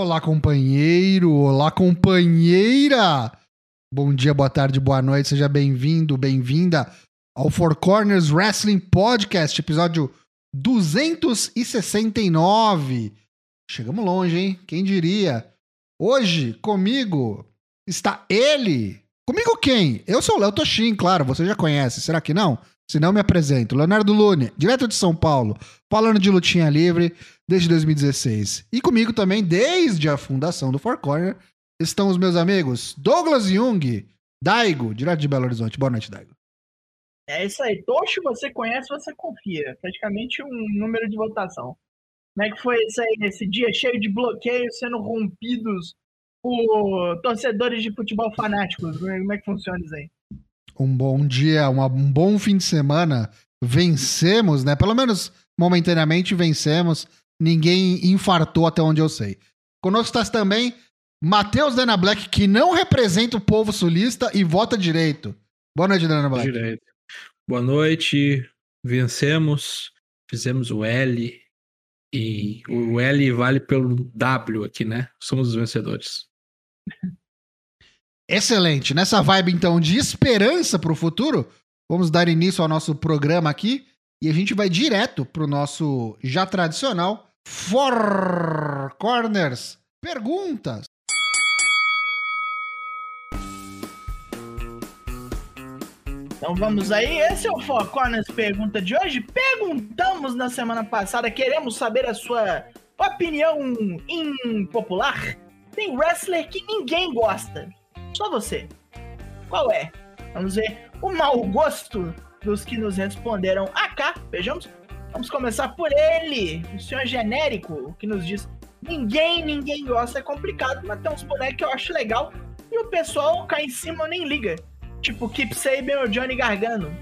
Olá, companheiro! Olá, companheira! Bom dia, boa tarde, boa noite, seja bem-vindo, bem-vinda ao Four Corners Wrestling Podcast, episódio 269. Chegamos longe, hein? Quem diria? Hoje, comigo, está ele. Comigo quem? Eu sou o Léo Toshin, claro, você já conhece, será que não? Se não, me apresento. Leonardo Lune, direto de São Paulo, falando de lutinha livre desde 2016. E comigo também, desde a fundação do Four Corner, estão os meus amigos Douglas Jung, Daigo, direto de Belo Horizonte. Boa noite, Daigo. É isso aí. Tocho você conhece, você confia. Praticamente um número de votação. Como é que foi isso aí, esse dia cheio de bloqueios sendo rompidos por torcedores de futebol fanáticos? Como é que funciona isso aí? Um bom dia, uma, um bom fim de semana. Vencemos, né? Pelo menos momentaneamente vencemos. Ninguém infartou até onde eu sei. Conosco está também Matheus Dana Black, que não representa o povo sulista e vota direito. Boa noite, Dana Black. Direito. Boa noite. Vencemos. Fizemos o L. E o L vale pelo W aqui, né? Somos os vencedores. Excelente. Nessa vibe, então, de esperança para o futuro, vamos dar início ao nosso programa aqui. E a gente vai direto para o nosso já tradicional Four Corners Perguntas. Então vamos aí, esse é o Four Corners Pergunta de hoje. Perguntamos na semana passada, queremos saber a sua opinião impopular. Tem wrestler que ninguém gosta, só você. Qual é? Vamos ver o mau gosto dos que nos responderam acá. Vejamos. Vamos começar por ele, o senhor genérico, que nos diz: ninguém, ninguém gosta, é complicado, mas tem uns bonecos que eu acho legal. E o pessoal cai em cima nem liga. Tipo Keep Saban ou Johnny Gargano.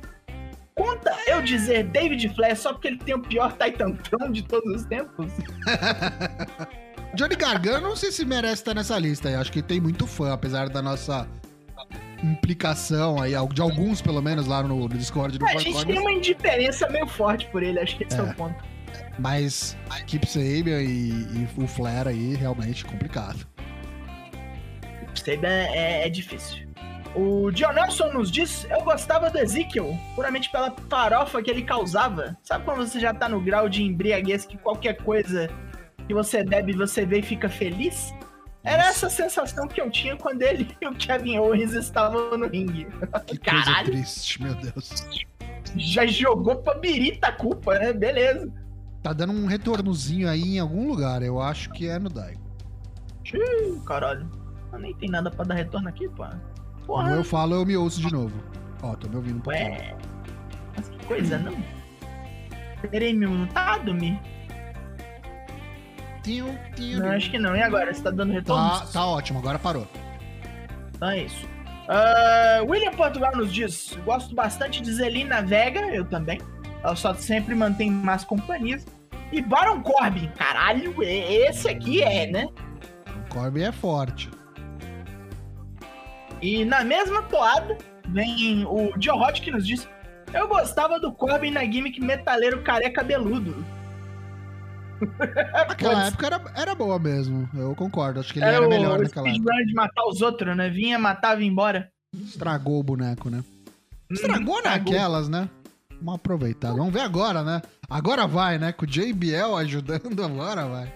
Conta eu dizer David Flash só porque ele tem o pior Titantão de todos os tempos? Johnny Gargano não sei se merece estar nessa lista aí. Acho que tem muito fã, apesar da nossa implicação aí, de alguns pelo menos lá no, Discord do é, A gente tem uma indiferença meio forte por ele, acho que esse é, é o ponto. Mas Keep Sabian e, e, o Flair aí, realmente complicado. Sabian é, é difícil. O Dionelson nos diz: Eu gostava do Ezekiel, puramente pela farofa que ele causava. Sabe quando você já tá no grau de embriaguez que qualquer coisa que você bebe você vê e fica feliz? Era essa sensação que eu tinha quando ele e o Kevin Owens estavam no ringue. Que Caralho. triste, meu Deus. Já jogou pra birita a culpa, né? Beleza. Tá dando um retornozinho aí em algum lugar. Eu acho que é no Daigo. Xiii, caralho. Nem tem nada pra dar retorno aqui, pô. Porra. Quando eu falo, eu me ouço de novo. Ó, tô me ouvindo um pouquinho. Ué, mas que coisa, não? Terei me mutado, me? Não, acho que não. E agora? Você tá dando retorno? Tá, tá ótimo, agora parou. Então é isso. Uh, William Portugal nos diz: Gosto bastante de Zelina Vega, eu também. Ela só sempre mantém más companhias. E Baron Corbin, caralho, esse aqui é, né? Corbin é forte. E na mesma toada, vem o Joe Hot que nos diz: Eu gostava do Corbin na gimmick metaleiro careca beludo. Aquela época era, era boa mesmo, eu concordo. Acho que ele era, era melhor naquela época. de matar os outros, né? Vinha, matava e embora. Estragou o boneco, né? Hum, Estragou hum, naquelas, né? Vamos aproveitar. Vamos ver agora, né? Agora vai, né? Com o JBL ajudando, agora vai.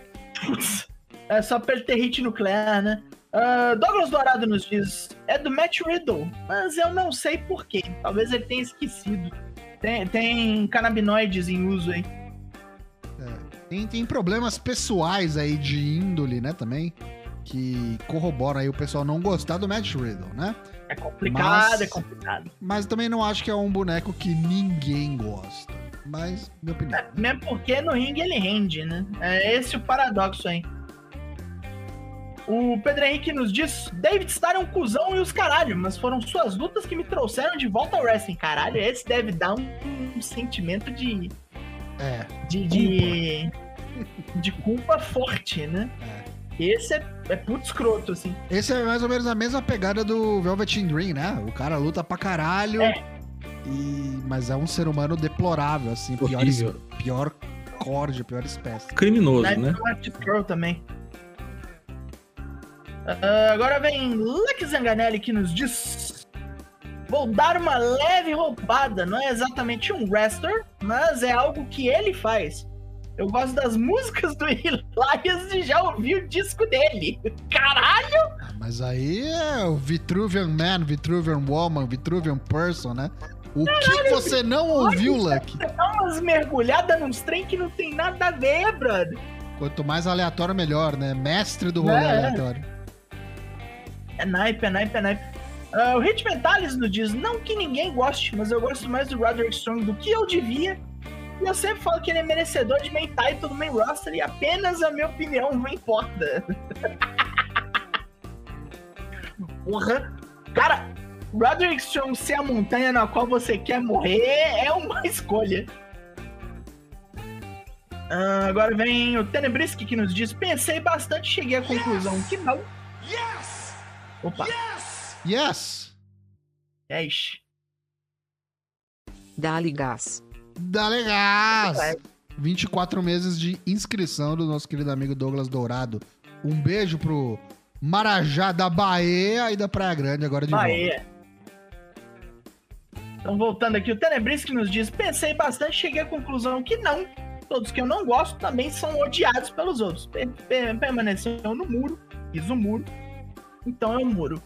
É só pra ele ter hit nuclear, né? Uh, Douglas Dourado nos diz: é do Matt Riddle, mas eu não sei porquê. Talvez ele tenha esquecido. Tem, tem canabinoides em uso aí. Tem, tem problemas pessoais aí de índole, né, também. Que corroboram aí o pessoal não gostar do Matt Riddle, né? É complicado, mas, é complicado. Mas também não acho que é um boneco que ninguém gosta. Mas, minha opinião. É, mesmo porque no ringue ele rende, né? É esse o paradoxo aí. O Pedro Henrique nos diz: David Starr é um cuzão e os caralho, mas foram suas lutas que me trouxeram de volta ao wrestling. Caralho, esse deve dar um, um sentimento de. É. De. De culpa, de culpa forte, né? É. Esse é, é puto escroto, assim. Esse é mais ou menos a mesma pegada do Velvet Dream, né? O cara luta pra caralho. É. E... Mas é um ser humano deplorável, assim. Pior, pior corda, pior espécie. Criminoso, né? Girl também. Ah, agora vem Lucky Zanganelli que nos diz: Vou dar uma leve roubada. Não é exatamente um wrestler, mas é algo que ele faz. Eu gosto das músicas do Elias e já ouvi o disco dele. Caralho! Ah, Mas aí é o Vitruvian Man, Vitruvian Woman, Vitruvian Person, né? O que você não ouviu, Lucky? Dá umas mergulhadas nos trem que não tem nada a ver, brother. Quanto mais aleatório, melhor, né? Mestre do rolê É. aleatório. É naipe, é naipe, é naipe. Ah, o Hit Mentalis nos diz: Não que ninguém goste, mas eu gosto mais do Roderick Strong do que eu devia. E eu sempre falo que ele é merecedor de main title do main roster e apenas a minha opinião não importa. Porra. Cara, Roderick Strong ser a montanha na qual você quer morrer é uma escolha. Ah, agora vem o Tenebrisk que nos diz: Pensei bastante e cheguei à conclusão que não. Opa, Yes! É isso. Dá-lhe gás. Dá legal! Vai. 24 meses de inscrição do nosso querido amigo Douglas Dourado. Um beijo pro Marajá da Bahia e da Praia Grande agora de volta. Bahia. Então, voltando aqui, o Tenebris que nos diz: Pensei bastante cheguei à conclusão que não. Todos que eu não gosto também são odiados pelos outros. Per- per- permaneceu no muro, fiz o muro, então é o muro.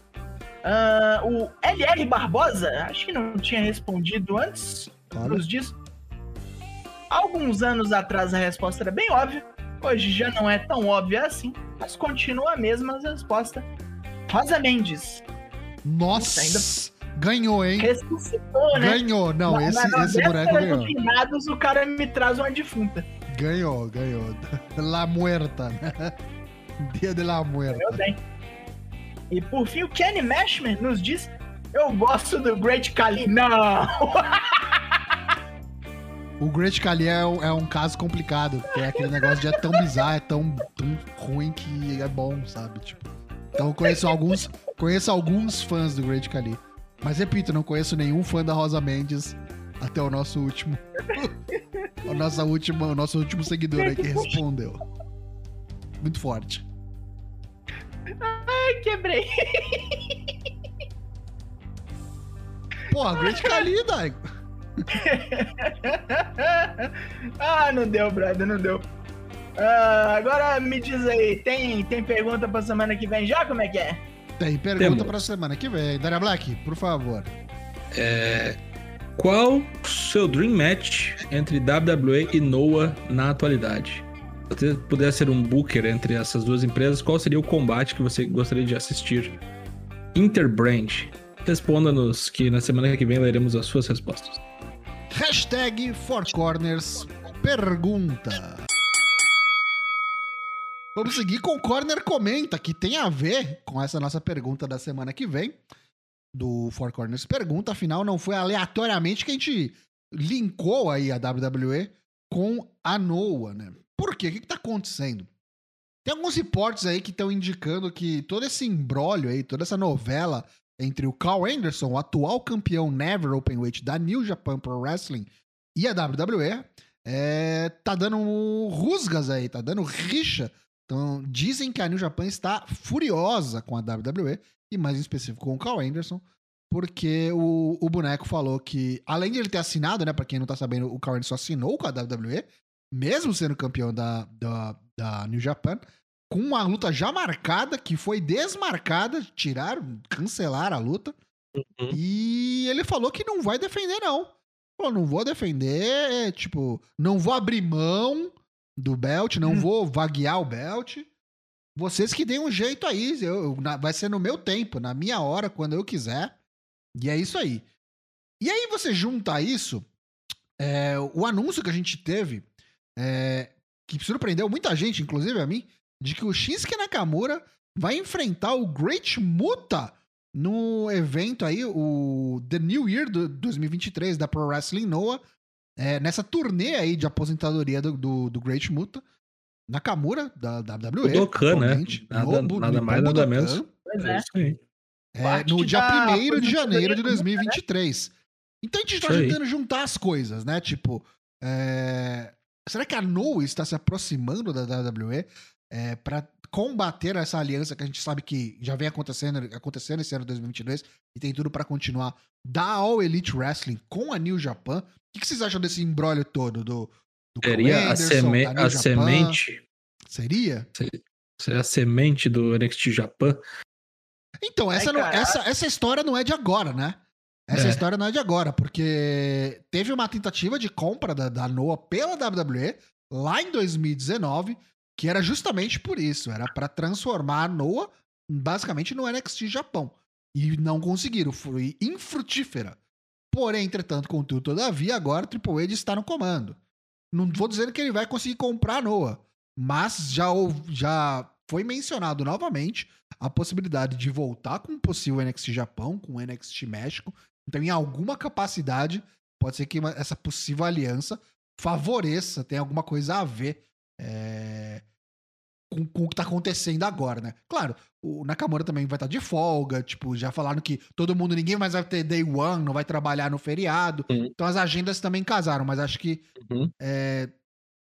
Ah, o LR Barbosa, acho que não tinha respondido antes, Claro. nos diz. Alguns anos atrás a resposta era bem óbvia, hoje já não é tão óbvia assim, mas continua a mesma resposta. Rosa Mendes, Nossa! Ainda- Ganhou, hein? ressuscitou, né? Ganhou. Não, esse, na esse boneco ganhou. finados, o cara me traz uma defunta. Ganhou, ganhou. La Muerta, né? Dia de la Muerta. Meu bem. E por fim, o Kenny Mashman nos diz: Eu gosto do Great Kali. Não! O Great Kali é, um- é um caso complicado, porque é aquele negócio de é tão bizarro, é tão, tão ruim que é bom, sabe? Tipo, então eu conheço alguns, conheço alguns fãs do Great Kali. Mas repito, não conheço nenhum fã da Rosa Mendes até o nosso último. o, nossa última, o nosso último seguidor aí que respondeu. Muito forte. Ai, quebrei. Pô, Great Kali, Daigo. ah, não deu, brother, não deu. Ah, agora me diz aí, tem, tem pergunta pra semana que vem já? Como é que é? Tem pergunta Temos. pra semana que vem. Daria Black, por favor. Qual o seu dream match entre WWE e Noah na atualidade? Você pudesse ser um booker entre essas duas empresas, qual seria o combate que você gostaria de assistir? Interbrand. Responda-nos que na semana que vem leremos as suas respostas. Hashtag Four Corners pergunta. Vamos seguir com o Corner Comenta, que tem a ver com essa nossa pergunta da semana que vem. Do Four Corners Pergunta. Afinal, não foi aleatoriamente que a gente linkou aí a WWE com a Noah, né? Por quê? O que, que tá acontecendo? Tem alguns reportes aí que estão indicando que todo esse embrólio aí, toda essa novela entre o Carl Anderson, o atual campeão Never Openweight da New Japan Pro Wrestling, e a WWE, é, tá dando rusgas aí, tá dando rixa. Então, dizem que a New Japan está furiosa com a WWE, e mais em específico com o Carl Anderson, porque o, o boneco falou que, além de ele ter assinado, né, pra quem não tá sabendo, o Carl Anderson assinou com a WWE, mesmo sendo campeão da, da, da New Japan, com uma luta já marcada, que foi desmarcada, tiraram, cancelaram a luta. Uhum. E ele falou que não vai defender, não. Falou, não vou defender, tipo, não vou abrir mão do belt, não vou vaguear o belt. Vocês que deem um jeito aí, eu, eu- na- vai ser no meu tempo, na minha hora, quando eu quiser. E é isso aí. E aí você junta isso, é, o anúncio que a gente teve, é, que surpreendeu muita gente, inclusive a mim, de que o Shinsuke Nakamura vai enfrentar o Great Muta no evento aí, o The New Year do 2023 da Pro Wrestling Noah, é, nessa turnê aí de aposentadoria do, do, do Great Muta. Nakamura, da WWE. Budokan, né? atualmente, Nada- nada mais, nada Budokan. menos. Pois É é. isso aí. É, no dia da 1 de janeiro de do Muta, 2023. Então a gente tá tentando juntar as coisas, né? Tipo, é, será que a Noah está se aproximando da WWE é, para combater essa aliança que a gente sabe que já vem acontecendo, acontecendo esse ano de 2022 e tem tudo pra continuar da All Elite Wrestling com a New Japan. O que, que vocês acham desse embrólio todo do, do Seria a, seme- da New a Japan? semente. Seria? Seria a semente do NXT Japan. Então, essa, Ai, não- essa, essa história não é de agora, né? Essa É. história não é de agora, porque teve uma tentativa de compra da, da Noah pela WWE lá em 2019, que era justamente por isso, era pra transformar a Noah basicamente no NXT Japão. E não conseguiram, foi infrutífera. Porém, entretanto, contudo, todavia, agora o Triple H está no comando. Não vou dizer que ele vai conseguir comprar a Noah, mas já, já foi mencionado novamente a possibilidade de voltar com um possível NXT Japão, com o NXT México. Então, em alguma capacidade, pode ser que essa possível aliança favoreça, tenha alguma coisa a ver é, com, com o que tá acontecendo agora, né? Claro, o Nakamura também vai estar de folga, tipo, já falaram que todo mundo, ninguém mais vai ter day one, não vai trabalhar no feriado. Uhum. Então as agendas também casaram, mas acho que Uhum. é,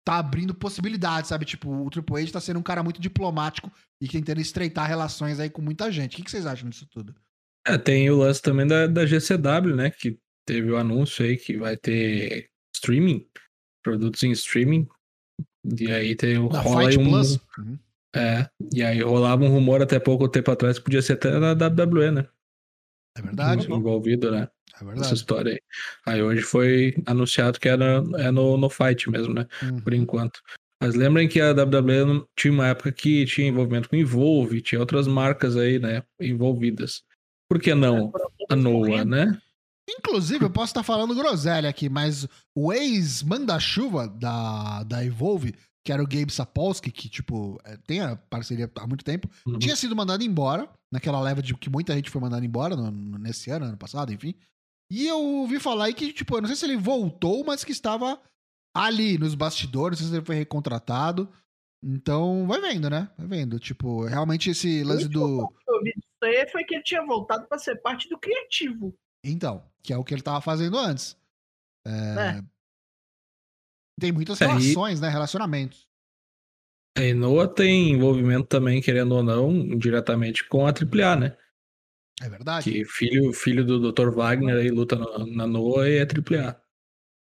tá abrindo possibilidades, sabe? Tipo, o Triple H tá sendo um cara muito diplomático e tentando estreitar relações aí com muita gente. O que, que vocês acham disso tudo? É, tem o lance também da, da GCW, né? Que teve o anúncio aí que vai ter streaming, produtos em streaming. E aí tem o rola aí um, Plus? É, e aí rolava um rumor até pouco tempo atrás que podia ser até da WWE, né? É verdade, Envolvido, né? é Essa verdade. história aí. Aí hoje foi anunciado que era, é no, no Fight mesmo, né? Uhum. Por enquanto. Mas lembrem que a WWE tinha uma época que tinha envolvimento com Evolve, tinha outras marcas aí, né? Envolvidas. Por que não a Noah, né? Inclusive, eu posso estar falando groselha aqui, mas o ex-manda-chuva da, da Evolve, que era o Gabe Sapolsky, que, tipo, é, tem a parceria há muito tempo, Uhum. tinha sido mandado embora, naquela leva de que muita gente foi mandada embora no- no- nesse ano, ano passado, enfim. E eu ouvi falar aí que, tipo, eu não sei se ele voltou, mas que estava ali nos bastidores, não sei se ele foi recontratado. Então, vai vendo, né? Vai vendo. Tipo, realmente esse lance do. Eu vi aí foi que ele tinha voltado pra ser parte do criativo. Então, que é o que ele tava fazendo antes. É, É. Tem muitas É, relações, né? Relacionamentos. A Enoa tem envolvimento também, querendo ou não, diretamente com a AAA, né? É verdade. Que filho, filho do Dr. Wagner aí luta na, na Noa e é AAA.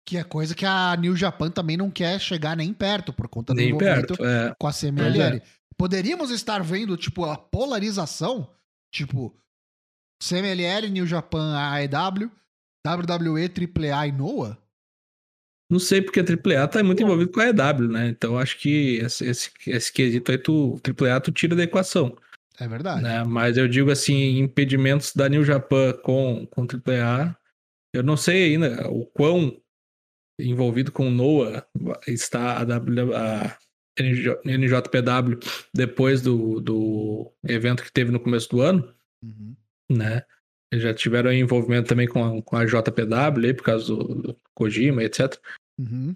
Que é coisa que a New Japan também não quer chegar nem perto, por conta do Nem envolvimento perto. É. com a CMLL. Poderíamos estar vendo, tipo, a polarização, tipo, CMLL, New Japan, AEW, WWE, AAA e NOAH? Não sei porque a AAA tá muito envolvido com a EW, né? Então acho que esse, esse, esse quesito aí, tu, AAA tu tira da equação. É verdade. né? Mas eu digo assim, impedimentos da New Japan com, com AAA, eu não sei ainda o quão envolvido com o NOAH está a, w, a NJ, NJPW depois do, do evento que teve no começo do ano, Uhum. né? Eles já tiveram envolvimento também com a, com a JPW aí, por causa do, do Kojima, etc. Uhum.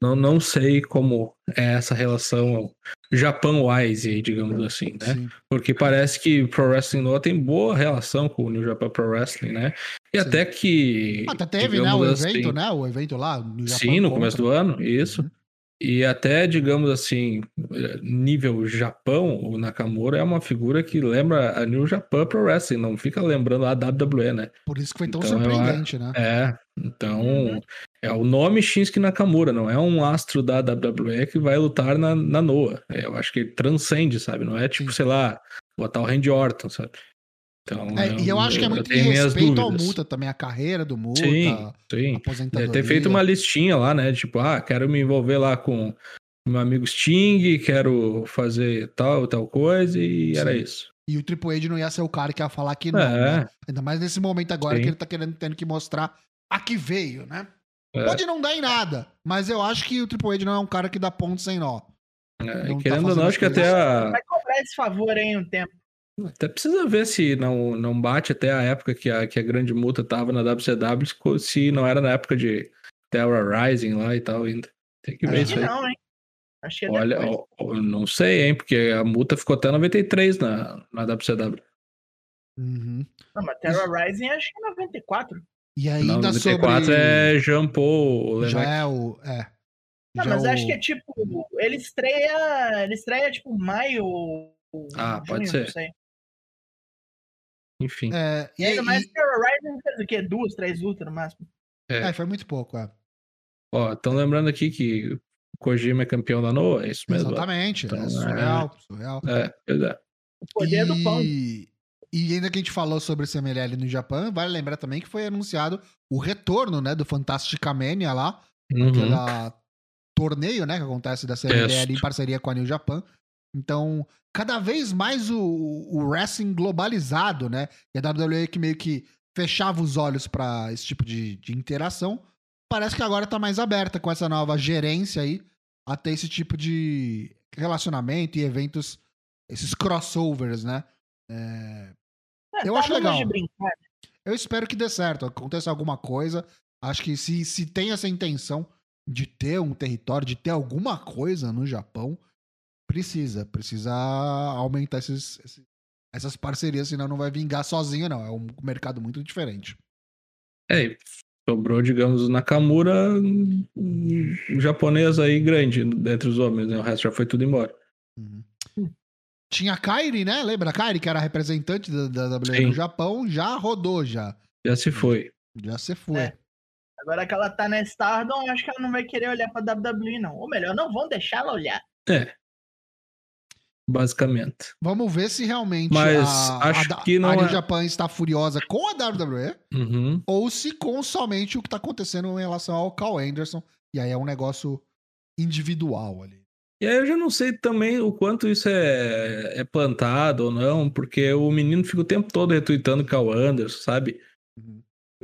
Não, não, sei como é essa relação Japan-wise, aí, digamos assim, né? Sim. Porque parece que Pro Wrestling Noah tem boa relação com o New Japan Pro Wrestling, né? E Sim. até que. Até teve, né, o assim, evento, né? O evento lá no Japão. Sim, no contra. começo do ano, isso. Uhum. E até, digamos assim, nível Japão, o Nakamura é uma figura que lembra a New Japan Pro Wrestling, não fica lembrando a WWE, né? Por isso que foi tão Então, surpreendente, né? É, então Uhum. é o nome Shinsuke Nakamura, não é um astro da WWE que vai lutar na, na Noah. É, eu acho que ele transcende, sabe? Não é tipo, Sim. sei lá, botar o Randy Orton, sabe? Então, É, e eu acho que é muito minhas respeito ao. Muta também, a carreira do Muta, Sim, a sim. aposentadoria. Deve ter feito uma listinha lá, né? Tipo, ah, quero me envolver lá com meu amigo Sting, quero fazer tal, tal coisa, e era Sim. isso. E o Triple H não ia ser o cara que ia falar que não, É. né? Ainda mais nesse momento agora Sim. que ele tá querendo tendo que mostrar a que veio, né? É. Pode não dar em nada, mas eu acho que o Triple H não é um cara que dá ponto sem nó. É, Não e tá querendo ou fazendo não, acho que até a, Vai cobrar esse favor aí um tempo. Até precisa ver se não, não bate até a época que a, que a grande multa tava na WCW, se- não era na época de Terra Rising lá e tal ainda. Tem que ver É. Acho isso que aí. não, hein? Acho que é Olha, ó, ó, não sei, hein, porque a multa ficou até 93 na, na WCW. Uhum. Não, mas Terra Rising acho que é 94. E Não, ainda 94 sobre... é Jean Paul Já é o... É. Não, Já mas o- acho que é tipo. Ele estreia. Ele estreia tipo maio. ou Ah, pode junho, ser. Enfim. É, E e, ainda mais e- que o Horizon fez o quê? Duas, três lutas no máximo. é, foi muito pouco, é. Ó, estão lembrando aqui que o Kojima é campeão da Noa, é isso mesmo. Exatamente. Então, é é. surreal, surreal. É, pois é. O poder do pão. E, e ainda que a gente falou sobre o CMLL no Japão, vale lembrar também que foi anunciado o retorno, né, do Fantastica Mania lá, Uhum. aquela torneio, né, que acontece da CMLL em parceria com a New Japan. Então, cada vez mais o, o wrestling globalizado, né? E a WWE que meio que fechava os olhos pra esse tipo de, de interação, parece que agora tá mais aberta com essa nova gerência aí a ter esse tipo de relacionamento e eventos, esses crossovers, né? É, É, Eu tá acho legal. brincar. eu espero que dê certo, aconteça alguma coisa. Acho que se, se tem essa intenção de ter um território, de ter alguma coisa no Japão, precisa. Precisa aumentar esses, esses- essas parcerias, senão não vai vingar sozinho, não. É um mercado muito diferente. É, e sobrou, digamos, o Nakamura, um japonês aí grande entre os homens, né? O resto já foi tudo embora. Uhum. Tinha a Kairi, né? Lembra a Kairi, que era representante da, da WWE Sim. no Japão? Já rodou, já. Já se foi. Já se foi. É. Agora que ela tá na Stardom, acho que ela não vai querer olhar pra WWE, não. Ou melhor, não vão deixar ela olhar. É. Basicamente. Vamos ver se realmente Mas a, acho a, que não a New é- Japan está furiosa com a WWE Uhum. ou se com somente o que tá acontecendo em relação ao Carl Anderson. E aí é um negócio individual ali. E aí eu já não sei também o quanto isso é, é plantado ou não, porque o menino fica o tempo todo retweetando Cal Anderson, sabe?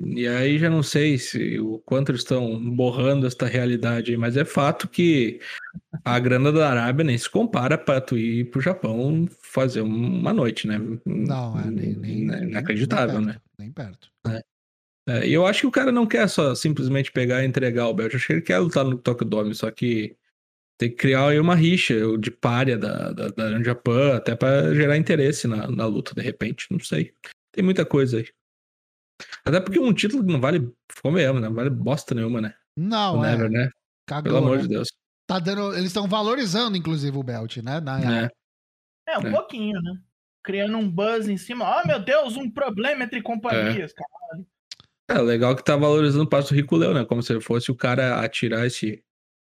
E aí já não sei se o quanto eles estão borrando esta realidade mas é fato que a grana da Arábia nem se compara para tu ir pro Japão fazer uma noite, né? Não, é nem, nem, É nem- inacreditável, nem né? perto, Nem perto. É, e eu acho que o cara não quer só simplesmente pegar e entregar o belt. Eu acho que ele quer lutar no Tokyo Dome, só que tem que criar aí uma rixa de párea da, da, da Japan, até pra gerar interesse na, na luta, de repente. Não sei. Tem muita coisa aí. Até porque um título não vale, convenhamos, né? Não vale bosta nenhuma, né? Não, o é. Never, né? Cagou, Pelo amor né? de Deus. Tá dando, eles estão valorizando, inclusive, o belt, né? Na. É. É, um É. pouquinho, né? Criando um buzz em cima. Oh, meu Deus, um problema entre companhias, cara. É legal que tá valorizando o passo do Rico Leo, né? Como se ele fosse o cara a tirar esse,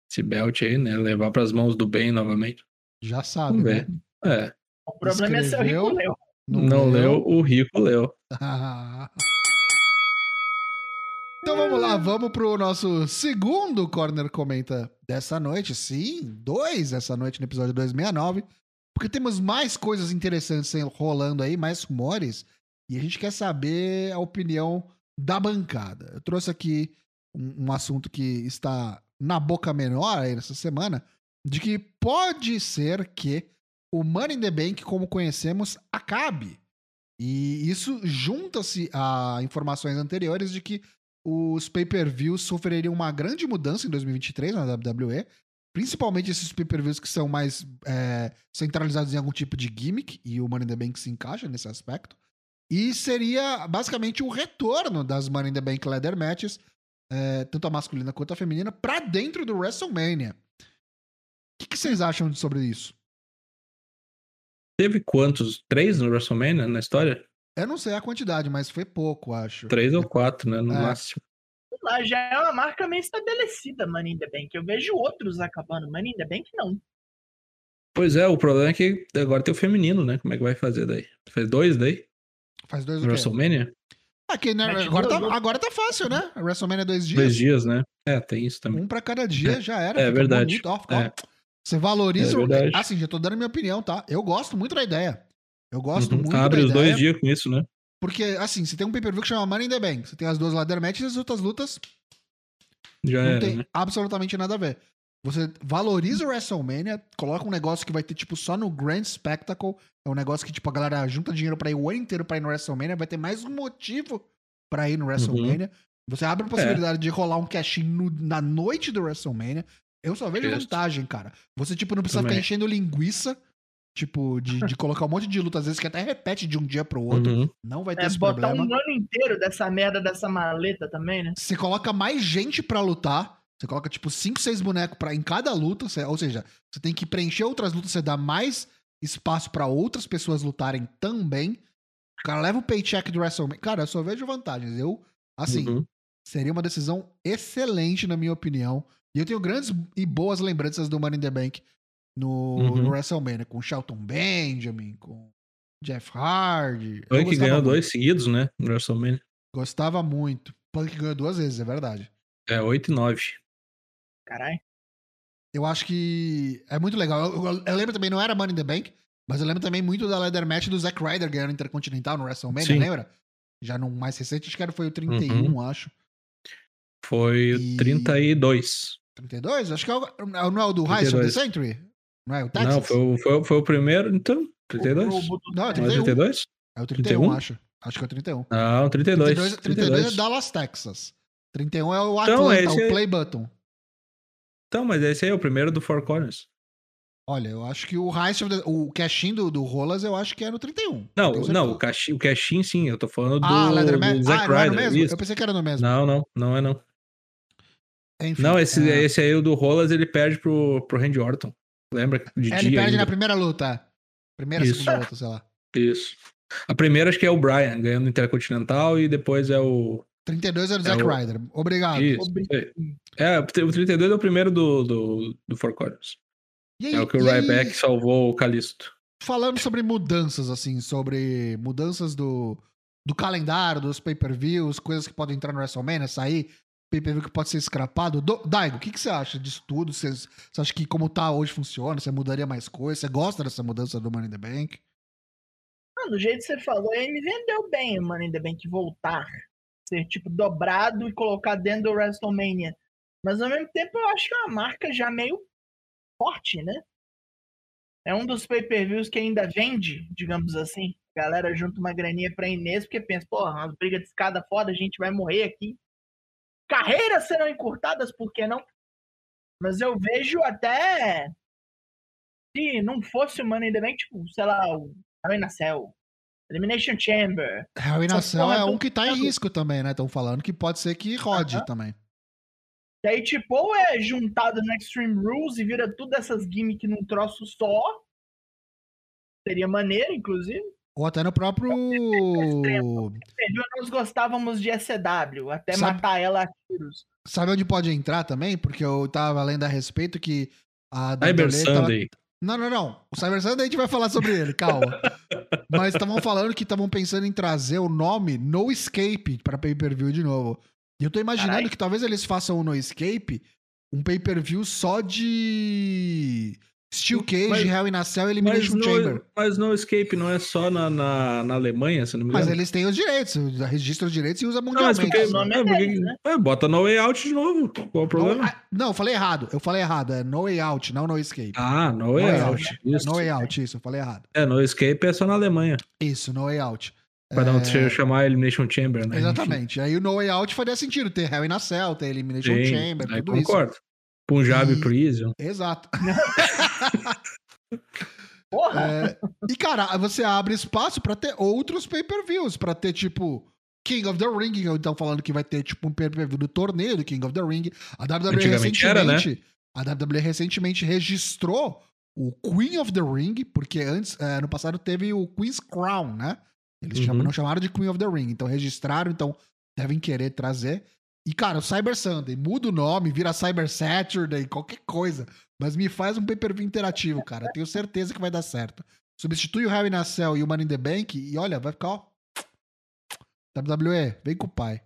esse belt aí, né? Levar pras mãos do bem novamente. Já sabe, Vamos né? ver. É. O problema é ser o Escreveu. Rico Leo. Não, leu o Rico Leo. então vamos lá, vamos pro nosso segundo Corner Comenta dessa noite. Sim, dois essa noite no episódio 269. Porque temos mais coisas interessantes rolando aí, mais rumores. E a gente quer saber a opinião da bancada. Eu trouxe aqui um, um assunto que está na boca menor aí nessa semana, de que pode ser que o Money in the Bank, como conhecemos, acabe. E isso junta-se a informações anteriores de que os pay-per-views sofreriam uma grande mudança em 2023 na WWE, principalmente esses pay-per-views que são mais é, centralizados em algum tipo de gimmick, e o Money in the Bank se encaixa nesse aspecto. E seria basicamente o retorno das Money in the Bank Leather Matches, é, tanto a masculina quanto a feminina, pra dentro do WrestleMania. O que, que vocês acham sobre isso? Teve quantos? Três no WrestleMania na história? Eu não sei a quantidade, mas foi pouco, acho. Três ou quatro, né? No É. máximo. Sei lá, já é uma marca meio estabelecida, Money in the Bank. Eu vejo outros acabando. Money in the Bank, não. Pois é, o problema é que agora tem o feminino, né? Como é que vai fazer daí? Fez dois daí? Faz dois o quê? WrestleMania? Aqui, né, Mete agora, tá, agora tá fácil, né? A WrestleMania é dois dias. Dois dias, né? É, tem isso também. Um pra cada dia já era. É verdade. Ó, fica- ó. É. Você valoriza. É o- verdade. Assim, já tô dando minha opinião, tá? Eu gosto muito da ideia. Eu gosto Uhum. muito Abre os ideia. dois dias com isso, né? Porque, assim, você tem um pay-per-view que chama Money in the Bank. Você tem as duas ladder matches e as outras lutas Já não era, tem né? absolutamente nada a ver. Você valoriza o WrestleMania, coloca um negócio que vai ter, tipo, só no Grand Spectacle. É um negócio que, tipo, a galera junta dinheiro pra ir o ano inteiro pra ir no WrestleMania. Vai ter mais um motivo pra ir no WrestleMania. Você abre a possibilidade de rolar um cash-in no- na noite do WrestleMania. Eu só vejo Justo. vantagem, cara. Você, tipo, não precisa Também. ficar enchendo linguiça. Tipo, de, de colocar um monte de luta, às vezes, que até repete de um dia pro outro. Uhum. Não vai ter É esse botar problema. um ano inteiro dessa merda dessa maleta também, né? Você coloca mais gente pra lutar. Você coloca, tipo, 5, 6 bonecos pra, em cada luta. você- ou seja, você tem que preencher outras lutas, você dá mais espaço pra outras pessoas lutarem também. O cara leva o paycheck do WrestleMania. Cara, eu só vejo vantagens. Eu, assim, Uhum. seria uma decisão excelente, na minha opinião. E eu tenho grandes e boas lembranças do Money in the Bank no, Uhum. no WrestleMania, com Shelton Benjamin, com Jeff Hardy. Gostava ganhou muito. dois seguidos, né? No WrestleMania. Gostava muito. Punk ganhou duas vezes, é verdade. É 8 e 9. Caralho. Eu acho que é muito legal. Eu, eu- eu lembro também, não era Money in the Bank, mas eu lembro também muito da leather match do Zack Ryder ganhando Intercontinental no WrestleMania, Sim. lembra? Já no mais recente, acho que era, foi o 31, Uhum. acho. Foi E- 32. 32? Acho que é o, não é o do Heist of the 32. Century? Não é o Texas? Não, foi, o- foi, o- foi o primeiro, então. 32? O- o- o- Não, é Não é 31. 32? É o 31, 31? acho. Acho que é o 31. Não, 32. 32, 32 é Dallas, Texas. 31 é o Então, Atlanta, esse o é- Play Button. Então, mas esse aí é o primeiro do Four Corners. Olha, eu acho que o Heist o cash do, do Rolas, eu acho que é no 31. Não, não, o Cashin, o Cashin sim, eu tô falando do, Ah, Leather do? Zack Ah, não é Ryder. mesmo? isso. Eu pensei que era no mesmo. Não, não, não é não. Enfim, Não, esse, é... esse aí, o do Rolas, ele perde pro, pro Randy Orton. Lembra? De É, dia ele perde ainda. na primeira luta. Primeira, Isso. segunda luta, sei lá. Isso. A primeira acho que é o Brian, ganhando o Intercontinental, e depois é o... 32 era o É Zack o- Ryder. Obrigado. Isso. É, o 32 é o primeiro do, do, do Four Corners. Aí, É o que o e aí, Ryback salvou o Calisto. falando sobre mudanças, assim, sobre mudanças do, do calendário, dos pay-per-views, coisas que podem entrar no WrestleMania, sair, pay-per-view que pode ser escrapado. Do, Daigo, o que, que você acha disso tudo? Você, você acha que como tá hoje funciona? Você mudaria mais coisas? Você gosta dessa mudança do Money in the Bank? Ah, do jeito que você falou, ele me vendeu bem, mano, ainda bem que voltar. Ser, tipo, dobrado e colocar dentro do WrestleMania. Mas ao mesmo tempo eu acho que é uma marca já meio forte, né? É um dos pay-per-views que ainda vende, digamos assim. A galera junta uma graninha pra Inês, porque pensa, porra, umas brigas de escada foda, a gente vai morrer aqui. Carreiras serão encurtadas, por que não? Mas eu vejo até. Se não fosse o Money the Bank, tipo, sei lá, o Hell in a Cell, Elimination Chamber. Hell in a Essa Cell porra é um que tá em risco também, né? Estão falando que pode ser que rode Aham. também. E aí, tipo, ou é juntado no Extreme Rules e vira tudo essas gimmicks num troço só. Seria maneiro, inclusive. Ou até no próprio. Nós gostávamos de ECW, até Sabe- matar ela a tiros. Sabe onde pode entrar também? Porque eu tava lendo a respeito que a Cyber tava- Sunday. Não, não, não. O Cyber Sunday a gente vai falar sobre ele, calma. Mas estavam falando que estavam pensando em trazer o nome No Escape pra pay-per-view de novo. E eu tô imaginando Carai. que talvez eles façam o No Escape um pay-per-view só de Steel Cage, Mas- Hell in a Cell e Mas Elimination no, Chamber. mas no Escape não é só na, na, na Alemanha, se não me engano. Mas eles têm os direitos, registra os direitos e usa Não, mas mundialmente. porque, O nome é é, porque- né? é, bota No Way Out de novo. Qual o problema? No- ah, não, eu falei errado. Eu falei errado. É No Way Out, não No Escape. Ah, No No Way Way Out. Out. Isso. No Way Out, isso, eu falei errado. É, No Escape é só na Alemanha. Isso, No Way Out. Pra não É, chamar Elimination Chamber, né? Exatamente. Aí o No Way Out faria sentido ter Hell in a Cell, ter Elimination Sim, Chamber, tudo isso. concordo. Punjab E- Prison. Exato. Porra! É, e, cara, você abre espaço pra ter outros pay-per-views, pra ter, tipo, King of the Ring, que estão falando que vai ter, tipo, um pay-per-view do torneio do King of the Ring. A WWE recentemente, era, né? a WWE recentemente registrou o Queen of the Ring, porque antes, é, no passado teve o Queen's Crown, né? Eles Uhum. chamam- não chamaram de Queen of the Ring, então registraram, então devem querer trazer. E, cara, o Cyber Sunday, muda o nome, vira Cyber Saturday, qualquer coisa. Mas me faz um pay-per-view interativo, cara. Tenho certeza que vai dar certo. Substitui o Harry na Cell e o Money in the Bank e olha, vai ficar, ó. WWE, vem com o pai.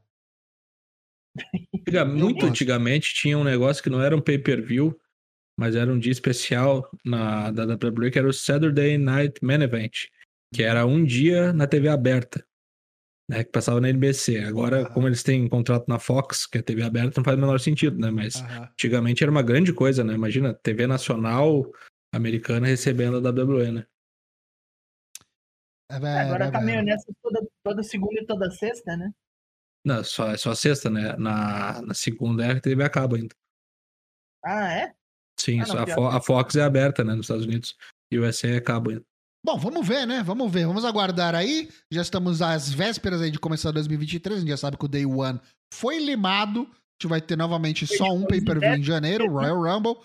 Muito gosto. antigamente tinha um negócio que não era um pay-per-view, mas era um dia especial na, da WWE, que era o Saturday Night Main Event, que era um dia na TV aberta, né, que passava na NBC. Agora, Aham. como eles têm contrato na Fox, que é TV aberta, não faz o menor sentido, né? Mas Aham. antigamente era uma grande coisa, né? Imagina, TV nacional americana recebendo a WWE, né? É, velho, Agora é, tá meio nessa toda, toda segunda e toda sexta, né? Não, só, é só a sexta, né? Na, na segunda é a TV a cabo ainda. Ah, é? Sim, Ah, não, só a, Fo- a Fox é aberta, né? Nos Estados Unidos. E o USA é cabo ainda. Bom, vamos ver, né? Vamos ver. Vamos aguardar aí. Já estamos às vésperas aí de começar 2023. A gente já sabe que o Day One foi limado. gente vai ter novamente só um pay-per-view em janeiro, Royal Rumble.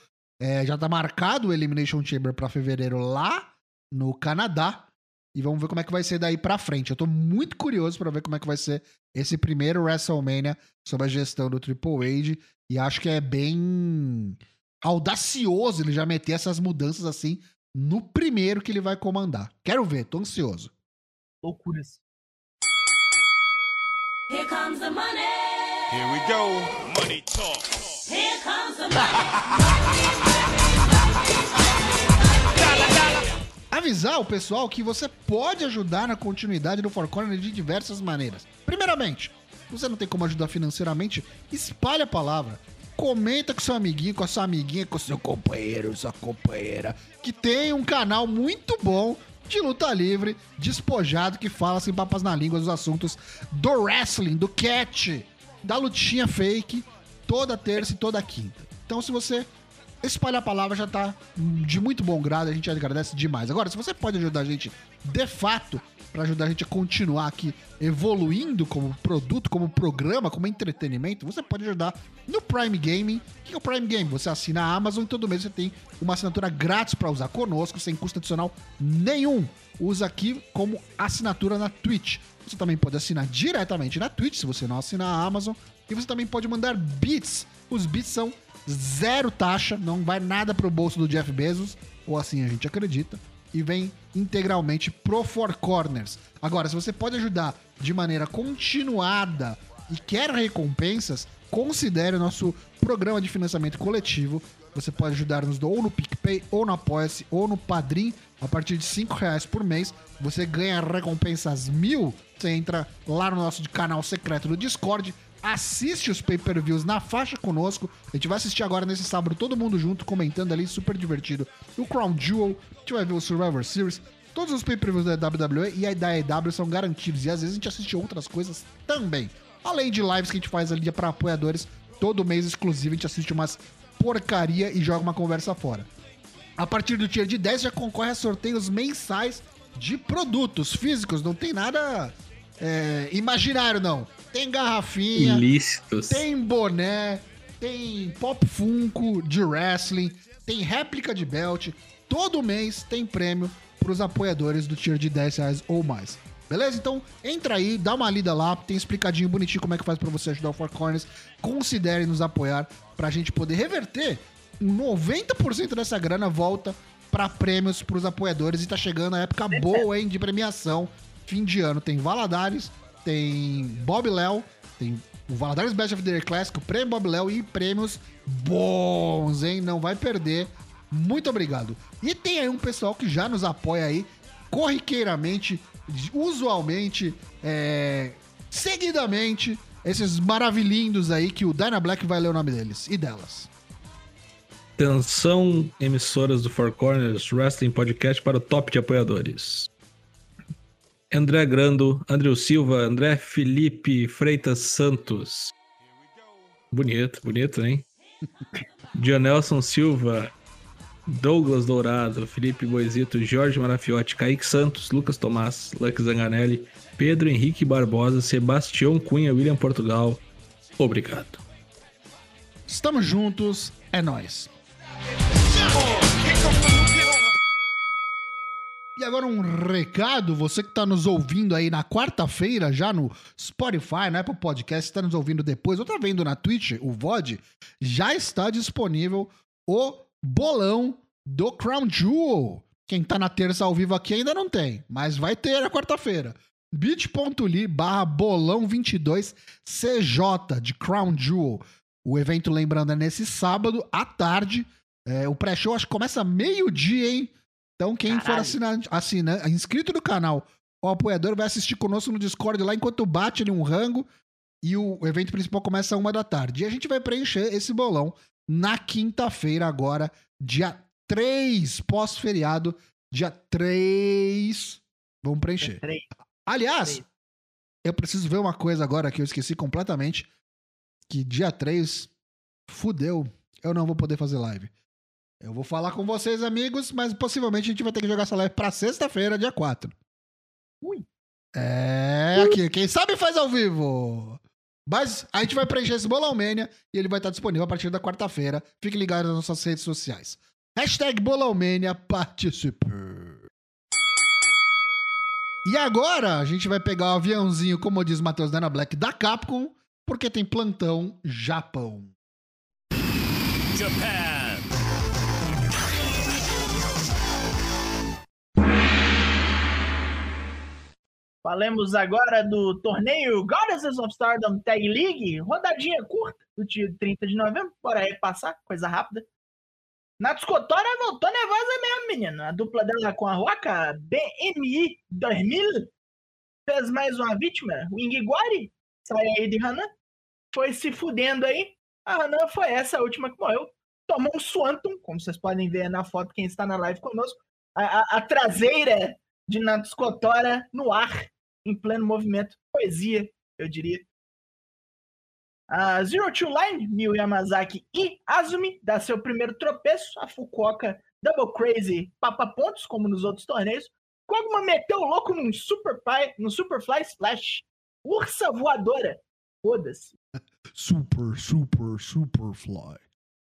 É, já tá marcado o Elimination Chamber pra fevereiro lá no Canadá. E vamos ver como é que vai ser daí pra frente. Eu tô muito curioso pra ver como é que vai ser esse primeiro WrestleMania sob a gestão do Triple H. E acho que é bem audacioso ele já meter essas mudanças assim no primeiro que ele vai comandar. Quero ver, tô ansioso. Loucuras. Here comes the money. Here we go. Money talk. Here comes the money. Avisar o pessoal que você pode ajudar na continuidade do Four Corner de diversas maneiras. Primeiramente, se você não tem como ajudar financeiramente, espalhe a palavra. Comenta com seu amiguinho, com a sua amiguinha, com seu companheiro, sua companheira, que tem um canal muito bom de luta livre, despojado, que fala sem papas na língua dos assuntos do wrestling, do catch, da lutinha fake, toda terça e toda quinta. Então, se você espalhar a palavra, já tá de muito bom grado, a gente agradece demais. Agora, se você pode ajudar a gente de fato, para ajudar a gente a continuar aqui evoluindo como produto, como programa, como entretenimento, você pode ajudar no Prime Gaming. O que é o Prime Game? Você assina a Amazon e todo mês você tem uma assinatura grátis para usar conosco, sem custo adicional nenhum. Usa aqui como assinatura na Twitch. Você também pode assinar diretamente na Twitch, se você não assinar a Amazon. E você também pode mandar bits. Os bits são zero taxa, não vai nada pro bolso do Jeff Bezos, ou assim a gente acredita, e vem integralmente pro Four Corners. Agora, se você pode ajudar de maneira continuada e quer recompensas, considere o nosso programa de financiamento coletivo. Você pode ajudar-nos ou no PicPay, ou no Apoia-se, ou no Padrim. A partir de 5 reais por mês, você ganha recompensas mil. Você entra lá no nosso canal secreto do Discord, assiste os pay-per-views na faixa conosco. A gente vai assistir agora nesse sábado, todo mundo junto, comentando ali, super divertido. O Crown Jewel, a gente vai ver o Survivor Series. Todos os pay-per-views da WWE e da EW são garantidos. E às vezes a gente assiste outras coisas também. Além de lives que a gente faz ali para apoiadores, todo mês exclusivo a gente assiste umas porcaria e joga uma conversa fora. A partir do tier de 10 já concorre a sorteios mensais de produtos físicos. Não tem nada é, imaginário, não. Tem garrafinha, Ilícitos. tem boné, tem pop funko de wrestling, tem réplica de belt. Todo mês tem prêmio para os apoiadores do tier de 10 reais ou mais. Beleza? Então entra aí, dá uma lida lá, tem explicadinho bonitinho como é que faz para você ajudar o Four Corners. Considere nos apoiar pra gente poder reverter 90% dessa grana volta para prêmios pros apoiadores e tá chegando a época boa, hein, de premiação. Fim de ano tem Valadares, tem Bob Léo, tem o Valadares Best of the Year Classic, o prêmio Bob Léo e prêmios bons, hein? Não vai perder. Muito obrigado. E tem aí um pessoal que já nos apoia aí corriqueiramente, usualmente, é, seguidamente, esses maravilhindos aí que o Dyna Black vai ler o nome deles e delas. Atenção, emissoras do Four Corners Wrestling Podcast para o top de apoiadores. André Grando, Andreu Silva, André Felipe Freitas Santos. Bonito, bonito, hein? Dionelson Silva, Douglas Dourado, Felipe Boisito, Jorge Marafiotti, Kaique Santos, Lucas Tomás, Lux Zanganelli, Pedro Henrique Barbosa, Sebastião Cunha, William Portugal. Obrigado. Estamos juntos, é nóis. E agora um recado, você que tá nos ouvindo aí na quarta-feira, já no Spotify, no Apple Podcast, está nos ouvindo depois, ou tá vendo na Twitch, o VOD, já está disponível o bolão do Crown Jewel. Quem tá na terça ao vivo aqui ainda não tem, mas vai ter na quarta-feira. bit.ly barra bolão 22 CJ de Crown Jewel. O evento, lembrando, é nesse sábado à tarde. É, o pré-show acho que começa meio-dia, hein? Então, quem for Caralho. assinante, assina, inscrito no canal ou apoiador vai assistir conosco no Discord lá enquanto bate ali um rango. E o evento principal começa às uma da tarde. E a gente vai preencher esse bolão na quinta-feira, agora, dia 3, pós-feriado. Dia 3. Vamos preencher. Três. Aliás, eu preciso ver uma coisa agora que eu esqueci completamente. Que dia 3, fudeu, eu não vou poder fazer live. Eu vou falar com vocês, amigos, mas possivelmente a gente vai ter que jogar essa live pra sexta-feira, dia 4. Ui. É, aqui, quem sabe faz ao vivo. Mas a gente vai preencher esse Bolão Mania e ele vai estar disponível a partir da quarta-feira. Fique ligado nas nossas redes sociais. Hashtag Bolão Mania participe. E agora a gente vai pegar o aviãozinho, como diz Matheus Dana Black, da Capcom, porque tem plantão Japão. Japan. Falemos agora do torneio Goddesses of Stardom Tag League, rodadinha curta do dia 30 de novembro, bora aí passar, coisa rápida. Natsukotora voltou nervosa mesmo, menino. A dupla dela com a Roca, BMI 2000, fez mais uma vítima, Wing Guari, sai aí de Hanan, foi se fudendo aí. A Hanan foi essa última que morreu. Tomou um Swanton, como vocês podem ver na foto, quem está na live conosco. A, a- a traseira de Natsukotora no ar, em pleno movimento. Poesia, eu diria. A Zero Two Line, Miyu Yamazaki e Azumi, dá seu primeiro tropeço. A Fukuoka Double Crazy papa pontos, como nos outros torneios. Koguma meteu o louco num Superfly, num Superfly Splash. Ursa voadora. Foda-se. Super, super, super fly.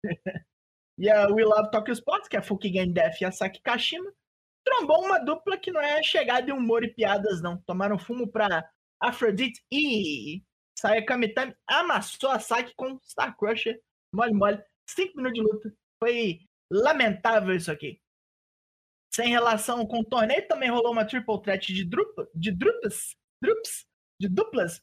E a We Love Tokyo Sports, que é a Fukigen Def e a Saki Kashima, trombou uma dupla que não é chegada em humor e piadas, não. Tomaram fumo pra Aphrodite e Saya Kamitani amassou a Saki com Star Crusher. Mole, mole. Cinco minutos de luta. Foi lamentável isso aqui. Sem relação com o torneio, também rolou uma triple threat de, drupa, de drupas, drups, de duplas,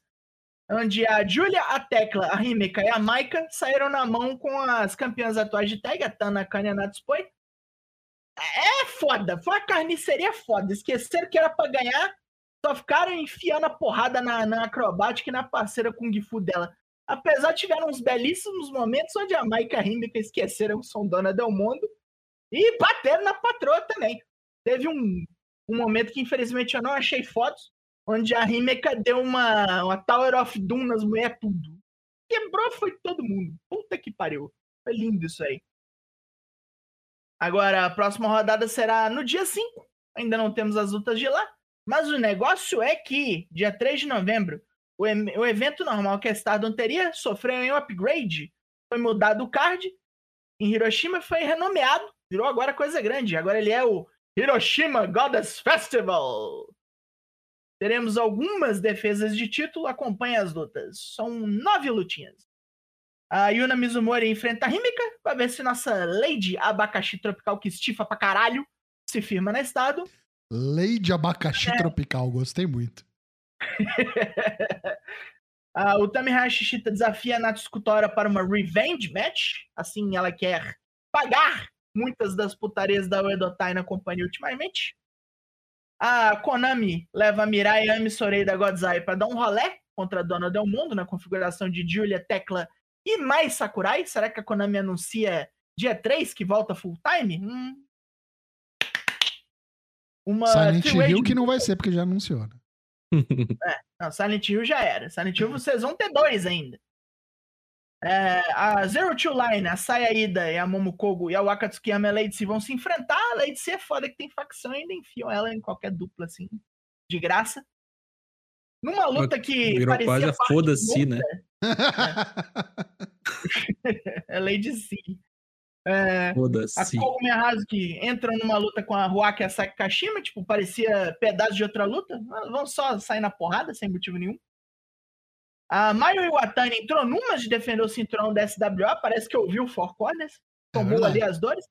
onde a Julia, a Tecla, a Himeka e a Maika saíram na mão com as campeãs atuais de tag, a Tana Khan e a Natsupoi. É foda, foi uma carniceria foda. Esqueceram que era pra ganhar, só ficaram enfiando a porrada na, na acrobática e na parceira Kung Fu dela. Apesar de tiveram uns belíssimos momentos onde a Maika a Himeka esqueceram que são dona do mundo e bateram na patroa também. Teve um, um momento que infelizmente eu não achei fotos, onde a Himeka deu uma, uma Tower of Doom nas mulheres tudo. Quebrou foi todo mundo. Puta que pariu. Foi lindo isso aí. Agora, a próxima rodada será no dia 5. Ainda não temos as lutas de lá. Mas o negócio é que, dia 3 de novembro, o, em- o evento normal que a Stardom teria sofreu um upgrade. Foi mudado o card. Em Hiroshima foi renomeado. Virou agora coisa grande. Agora ele é o Hiroshima Goddess Festival. Teremos algumas defesas de título. Acompanhe as lutas. São nove lutinhas. A Yuna Mizumori enfrenta a Himika pra ver se nossa Lady Abacaxi Tropical, que estifa pra caralho, se firma na estado. De abacaxi É. tropical, gostei muito. Ah, o Tamihashi Shita desafia a Natsukutora para uma revenge match. Assim, ela quer pagar muitas das putarias da Uedotai na companhia ultimamente. A Konami leva a Mirai Ami Sorei da Godzai para dar um rolé contra a Dona Del Mundo na configuração de Julia, Tecla e mais Sakurai. Será que a Konami anuncia dia 3 que volta full time? Hum. Uma Silent Hill que não vai ser, porque já anunciou. né? Não, Silent Hill já era. Silent Hill vocês vão ter dois ainda. É, a Zero Two Line, a Sayaida e a Momokogo e a Wakatsukiyama e a Lady C vão se enfrentar. A Lady C é foda que tem facção e ainda enfiam ela em qualquer dupla, assim, de graça. Numa luta que Virou parecia quase foda-se, luta, né? É Lady C. É, a. Kogumi Hazuki entram numa luta com a Ruaki e a Saki Kashima, tipo, parecia pedaço de outra luta. Vão só sair na porrada, sem motivo nenhum. A Mayu Iwatani entrou numa de defender o cinturão da SWA, parece que ouviu o Four Corners, tomou verdade. ali as dores.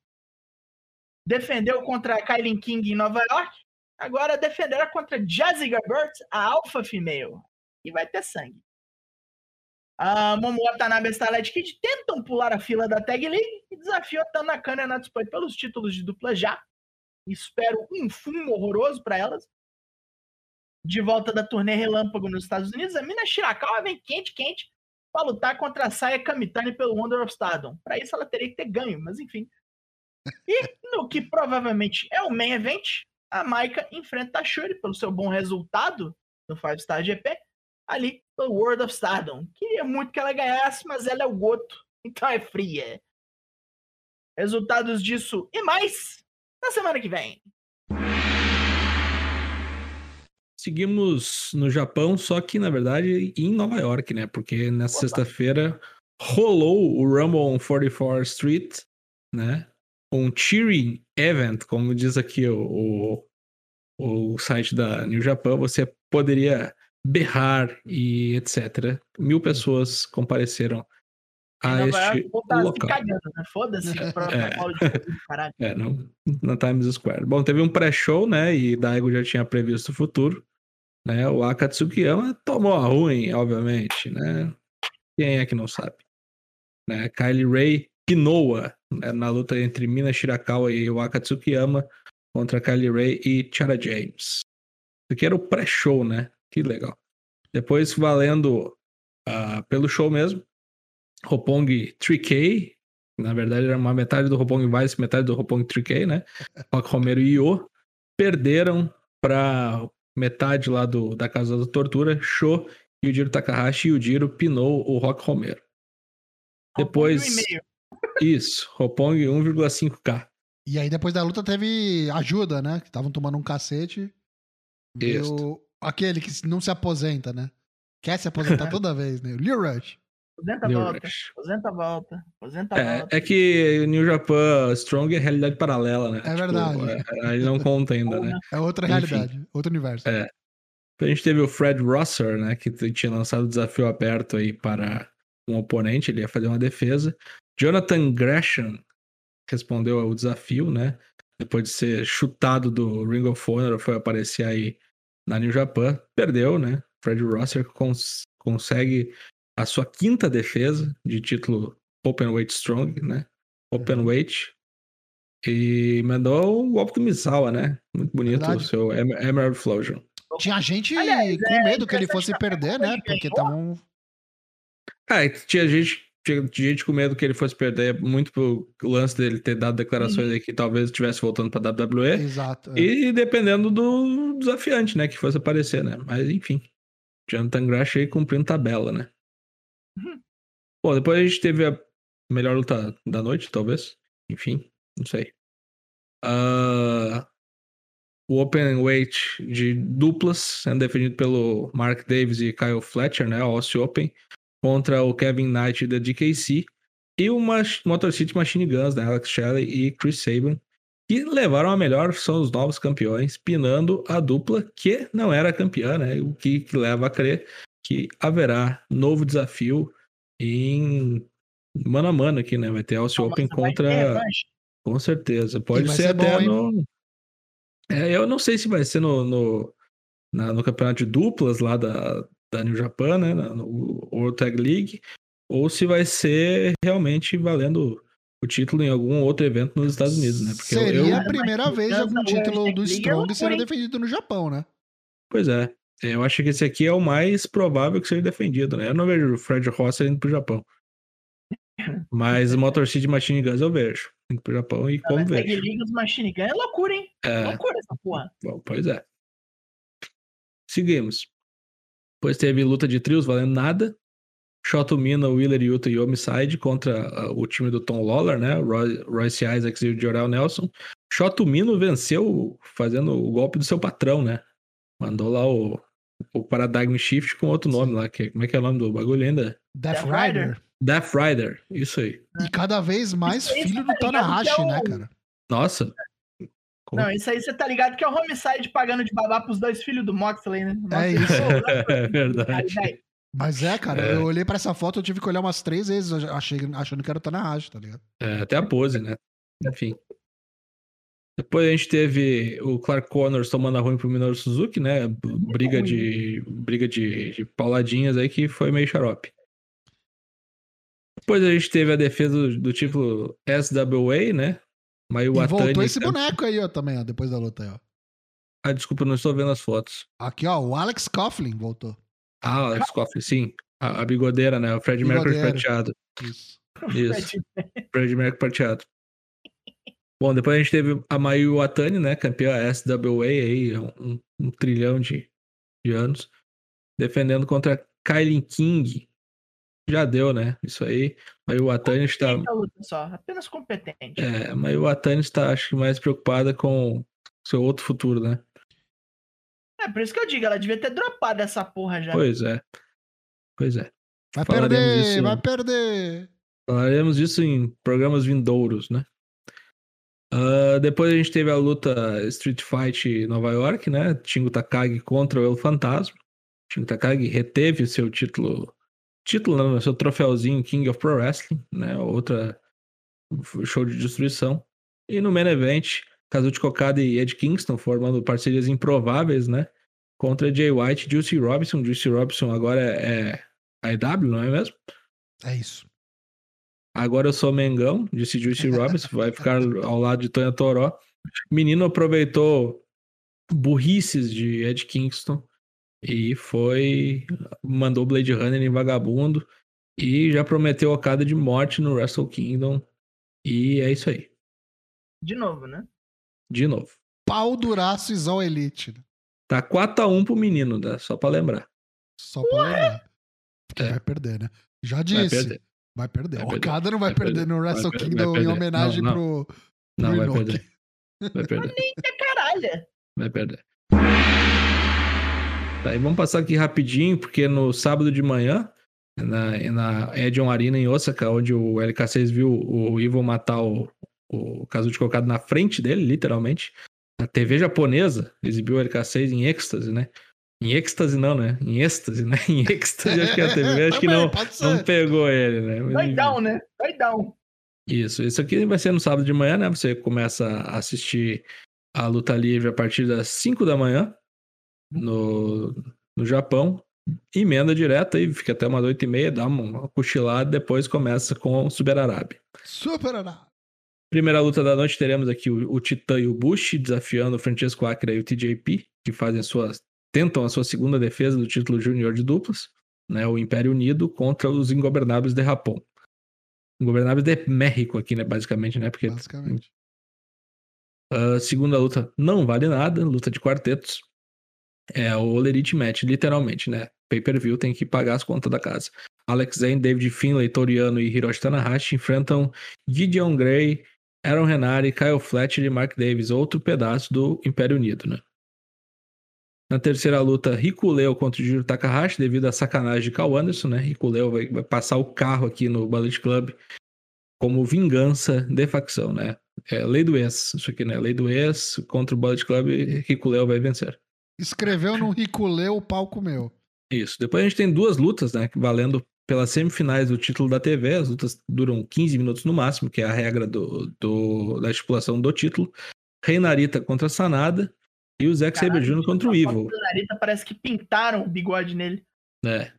Defendeu contra a Kylie King em Nova York. Agora defenderá contra Jazzy Gabert, a Alpha Female. E vai ter sangue. A Momo Watanabe e Starlight Kid tentam pular a fila da Tag League e desafiam a Tanakana e Natsupoi pelos títulos de dupla já. Espero um fumo horroroso para elas. De volta da turnê Relâmpago nos Estados Unidos, a Mina Shirakawa vem quente, quente para lutar contra a Saya Kamitani pelo Wonder of Stardom. Para isso ela teria que ter ganho, mas enfim. E no que provavelmente é o main event, a Maika enfrenta a Shuri pelo seu bom resultado no Five Star GP, ali pelo World of Stardom. Queria muito que ela ganhasse, mas ela é o Goto, então é fria. Resultados disso e mais na semana que vem. Seguimos no Japão, só que na verdade em Nova York, né? Porque nessa sexta-feira rolou o Rumble on 44 Street, né? Um cheering event, como diz aqui o, o, o site da New Japan, você poderia berrar e etc. Mil pessoas compareceram a York, este tá local. cagando, né? Foda-se. protocolo de Covid, caralho. É, no, na Times Square. Bom, teve um pré-show, né? E Daigo já tinha previsto o futuro. Né? O Akatsukiyama tomou a ruim, obviamente, né? Quem é que não sabe? Né? Kylie Ray Kinoa, né? na luta entre Mina Shirakawa e o Akatsukiyama contra Kylie Ray e Chara James. Isso aqui era o pré-show, né? Que legal. Depois, valendo ah, pelo show mesmo, Roppongi 3K, na verdade era uma metade do Roppongi Vice, metade do Roppongi 3K, né? Rock Romero e Io perderam para metade lá do, da Casa da Tortura, Sho, Yujiro Takahashi e Yujiro pinou o Rock Romero. Depois, e meio. isso, Roppongi 1,5k. E aí depois da luta teve ajuda, né? Que estavam tomando um cacete. Isso. Aquele que não se aposenta, né? Quer se aposentar toda vez, né? O Lil Rush. Aposenta, New volta. Rush. Aposenta, volta. Aposenta, É, volta. é que New Japan Strong é realidade paralela, né? É verdade. é, aí não conta ainda, né? É outra Enfim. realidade, outro universo. É. A gente teve o Fred Rosser, né? Que tinha lançado o desafio aberto aí para um oponente, ele ia fazer uma defesa. Jonathan Gresham respondeu ao desafio, né? Depois de ser chutado do Ring of Honor, foi aparecer aí na New Japan. Perdeu, né? Fred Rosser cons- consegue a sua quinta defesa de título Openweight Strong, né? Openweight. E mandou um golpe do Misawa, né? Muito bonito Verdade. o seu Em- Emerald Flosion. Tinha gente Aliás, com é medo que ele fosse perder, né? Porque estavam. Ah, e tinha gente, tinha gente com medo que ele fosse perder, muito pelo lance dele ter dado declarações aí que talvez estivesse voltando pra WWE. Exato. é. E dependendo do desafiante, né, que fosse aparecer, né? Mas enfim. Jonathan Grash aí cumprindo tabela, né? Uhum. Bom, depois a gente teve a melhor luta da noite, talvez. Enfim, não sei. Ah, o Open Weight de duplas, sendo defendido pelo Mark Davis e Kyle Fletcher, né? O Aussie Open, contra o Kevin Knight da DKC. E o Mach- Motor City Machine Guns, né? Alex Shelley e Chris Sabin que levaram a melhor, são os novos campeões, pinando a dupla que não era campeã, né? O que, que leva a crer que haverá novo desafio em mano a mano aqui, né? Vai ter Aussie Mas Open ter contra. Com certeza. Pode ser, ser até bom, no. É, eu não sei se vai ser no, no, na- no campeonato de duplas lá da, da New Japan, né? No World Tag League, ou se vai ser realmente valendo o título em algum outro evento nos Estados Unidos, né? Porque Seria eu, a primeira vez algum o título do Strong sendo defendido no Japão, né? Pois é. Eu acho que esse aqui é o mais provável que seja defendido, né? Eu não vejo o Fred Rosser indo pro Japão. Mas o Motor City Machine Guns eu vejo. Indo pro Japão e como Mas Tag vejo. League dos Machine Gun é loucura, hein? É, Loucura essa porra. bom, pois é. Seguimos. Depois teve luta de trios valendo nada. Shoto Mina, Wheeler Yuta e Homicide contra ah, o time do Tom Lawler, né? Roy- Royce Isaacs e o Jorel Nelson. Shoto Mino venceu fazendo o golpe do seu patrão, né? Mandou lá o, o Paradigm Shift com outro nome lá. Que, como é que é o nome do bagulho ainda? Death Rider. Death Rider. Isso aí. E cada vez mais filho você do tá ligado Tanahashi, é né, cara? Nossa. Como- Não, isso aí você tá ligado que é o Homicide pagando de babá pros dois filhos do Moxley, né? É isso. É verdade. Aí, Mas é, cara, É. eu olhei pra essa foto, eu tive que olhar umas três vezes achei, achando que era o Tanahashi, tá ligado? É, até a pose, né? Enfim. Depois a gente teve o Clark Connors tomando a ruim pro Minoru Suzuki, né? Briga de briga de, de pauladinhas aí que foi meio xarope. Depois a gente teve a defesa do, do título SWA, né? Mayu E voltou Watani. esse boneco aí, ó, também, ó, depois da luta aí, ó. Ah, desculpa, não estou vendo as fotos. Aqui, ó, o Alex Coughlin voltou. Ah, Alex Coughlin, sim. A, a bigodeira, né? O Fred Mercury prateado. Isso. Isso. Fred Mercury prateado. Bom, depois a gente teve a Mayu Watani, né? Campeã SWA aí, um, um trilhão de, de anos. Defendendo contra Kylie King. Já deu, né? Isso aí. Mayu Watani está. Essa luta só, apenas competente. É, a Mayu Watani está, acho que, mais preocupada com seu outro futuro, né? É por isso que eu digo, ela devia ter dropado essa porra já. Pois é. Pois é. Vai Falaremos perder, disso. vai perder. Falaremos disso em programas vindouros, né? Ah, depois a gente teve a luta Street Fight Nova York, né? Shingo Takagi contra o El Fantasma. Shingo Takagi reteve seu título, título não, seu troféuzinho King of Pro Wrestling, né? Outra show de destruição. E no main event, Kazuchi Kokada e Ed Kingston formando parcerias improváveis, né? Contra Jay White e Juicy Robinson. Juicy Robinson agora é, a EW, não é mesmo? É isso. Agora eu sou Mengão, disse Juicy Robinson, vai ficar ao lado de Tonha Toró. Menino aproveitou burrices de Ed Kingston e foi. mandou Blade Runner em vagabundo e já prometeu Okada de morte no Wrestle Kingdom. E é isso aí. De novo, né? De novo. Pau duraço Isol Elite. né? Tá 4x1 pro menino, né? Só pra lembrar. Só pra lembrar. Porque É. vai perder, né? Já Vai disse. perder. Vai perder. Vai O perder. Okada não vai, Vai perder, perder. no Vai Wrestle perder. Kingdom Vai em homenagem Não, pro. Não, vai Inoki. perder. Vai perder. Caralho. Vai perder. Tá, e vamos passar aqui rapidinho, porque no sábado de manhã, na, na Edion Arena em Osaka, onde o LK6 viu o Ivo matar o, o Kazuchi colocado na frente dele, literalmente. A TV japonesa exibiu o LK6 em êxtase, né? Em êxtase não, né? Em êxtase, né? Em êxtase, acho que a TV acho que não, não pegou ele, né? Mas, Vai down, né? Vai down. Isso, isso aqui vai ser no sábado de manhã, né? Você começa a assistir a luta livre a partir das 5 da manhã no, no Japão. Emenda direta e fica até umas 8 e meia, dá uma cochilada, depois começa com o Super. Super. Primeira luta da noite, teremos aqui o, o Titã e o Bush desafiando o Francesco Akira e o TJP, que fazem suas. tentam a sua segunda defesa do título júnior de duplas, né? O Império Unido contra os Ingobernáveis de Japão. Ingobernáveis de México aqui, né? Basicamente, né? Porque Basicamente. a segunda luta não vale nada, luta de quartetos. É o Elite Match, literalmente, né? Pay-per-view tem que pagar as contas da casa. Alex Zane, David Finlay, Toriano e Hiroshi Tanahashi enfrentam Gideon Gray, Aaron Renari, Kyle Fletcher e Mark Davis, outro pedaço do Império Unido, né? Na terceira luta, Rico Leo contra o Takahashi, devido à sacanagem de Cal Anderson, né? Rico Leo vai, vai passar o carro aqui no Bullet Club como vingança de facção, né? É lei do ex, isso aqui, né? Lei do ex contra o Bullet Club, Rico Leo vai vencer. Escreveu no Riculê o palco meu. Isso. Depois a gente tem duas lutas, né? Valendo pelas semifinais do título da TV. As lutas duram 15 minutos no máximo, que é a regra do, do- da estipulação do título. Reinarita contra Sanada e o Zack Sabre Jr. contra o A Evil. foto do Narita parece que pintaram o bigode nele. né?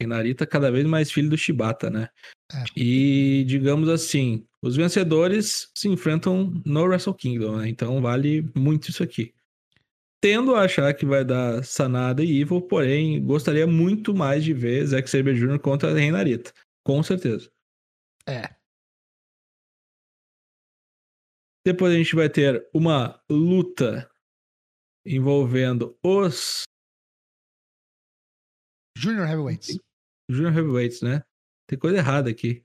Reinarita cada vez mais filho do Shibata, né? É. E, digamos assim, os vencedores se enfrentam no Wrestle Kingdom, né? Então vale muito isso aqui. Tendo a achar que vai dar Sanada e Evil, porém, gostaria muito mais de ver Zack Sabre Jr. contra a Reinarita. Com certeza. É. Depois a gente vai ter uma luta envolvendo os Junior Heavyweights. Junior Heavyweights, né? Tem coisa errada aqui.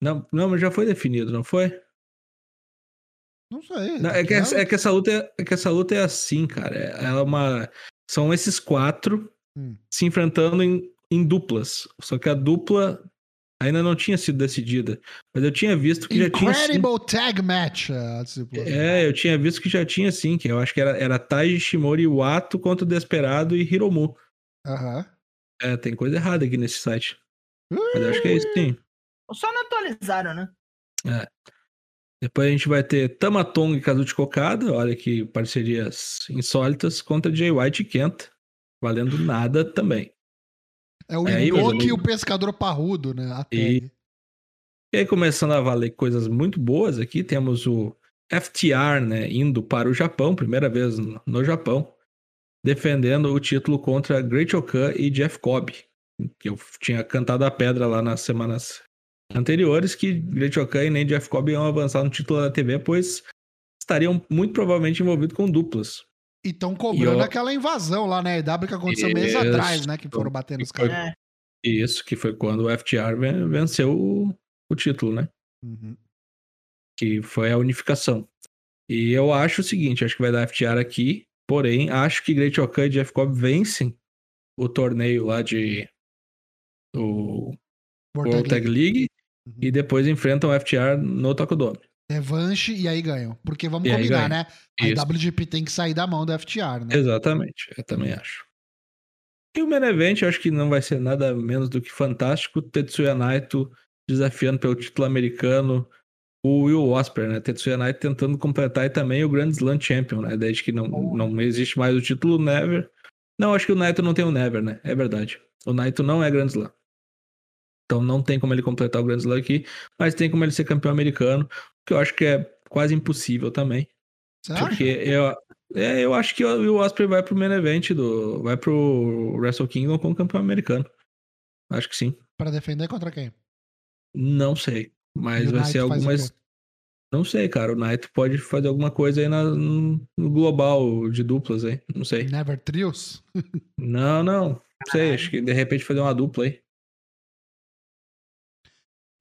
Não, não, mas já foi definido, não foi? Não sei. Não, é, que essa, é que essa luta é, é que essa luta é assim, cara. É- Ela é uma. São esses quatro Hum. se enfrentando em, em duplas. Só que a dupla ainda não tinha sido decidida. Mas eu tinha visto que já tinha. sim. Incredible Tag Match. a disciplina. É, eu tinha visto que já tinha sim, que eu acho que era, era Taiji Shimori Wato contra o Desperado e Hiromu. Aham. É, tem coisa errada aqui nesse site. Mas eu acho que é isso sim. Só não atualizaram, né? Depois a gente vai ter Tamatonga e Kazuchi Kokada, olha que parcerias insólitas, contra Jay White e Kenta, valendo nada também. É o É Inoki e o pescador parrudo, né? A E-. E aí, começando a valer coisas muito boas aqui, temos o FTR, né, indo para o Japão, primeira vez no- no Japão, defendendo o título contra Great Okan e Jeff Cobb, que eu tinha cantado a pedra lá nas semanas anteriores, que Great Okan e nem Jeff Cobb iam avançar no título da TV, pois estariam muito provavelmente envolvidos com duplas. E estão cobrando E eu- aquela invasão lá na EW que aconteceu meses Isso. atrás, né? Que foram Que foi- caras. É. Isso, que foi quando o FTR ven- venceu o, o título, né? Uhum. que foi a unificação. E eu acho o seguinte, acho que vai dar FTR aqui, Porém, acho que Great Okan e Jeff Cobb vencem o torneio lá de. O World World Tag League Uhum. e depois enfrentam o FTR no Tokudome. Revanche e aí ganham. Porque vamos E combinar, né? A. WGP tem que sair da mão do FTR, né? Exatamente, eu também acho. E o main event, eu acho que não vai ser nada menos do que fantástico. Tetsuya Naito desafiando pelo título americano o Will Ospreay, né? Tetsuya Naito tentando completar e também o Grand Slam Champion, né? Desde que não, não existe mais o título Never. Não, acho que o Naito não tem o Never, né? É verdade. O Naito não é Grand Slam. Então não tem como ele completar o Grand Slam aqui, mas tem como ele ser campeão americano, que eu acho que é quase impossível também. Você acha? Porque eu, é, eu acho que o Will Ospreay vai pro main event do. Vai pro Wrestle Kingdom como campeão americano. Acho que sim. Pra defender contra quem? Não sei. Mas E o vai ser o algumas. Não sei, cara. O Naito pode fazer alguma coisa aí na- no no global de duplas aí. Não sei. Never Trios? Não, não. Não sei. Acho que de repente fazer uma dupla aí.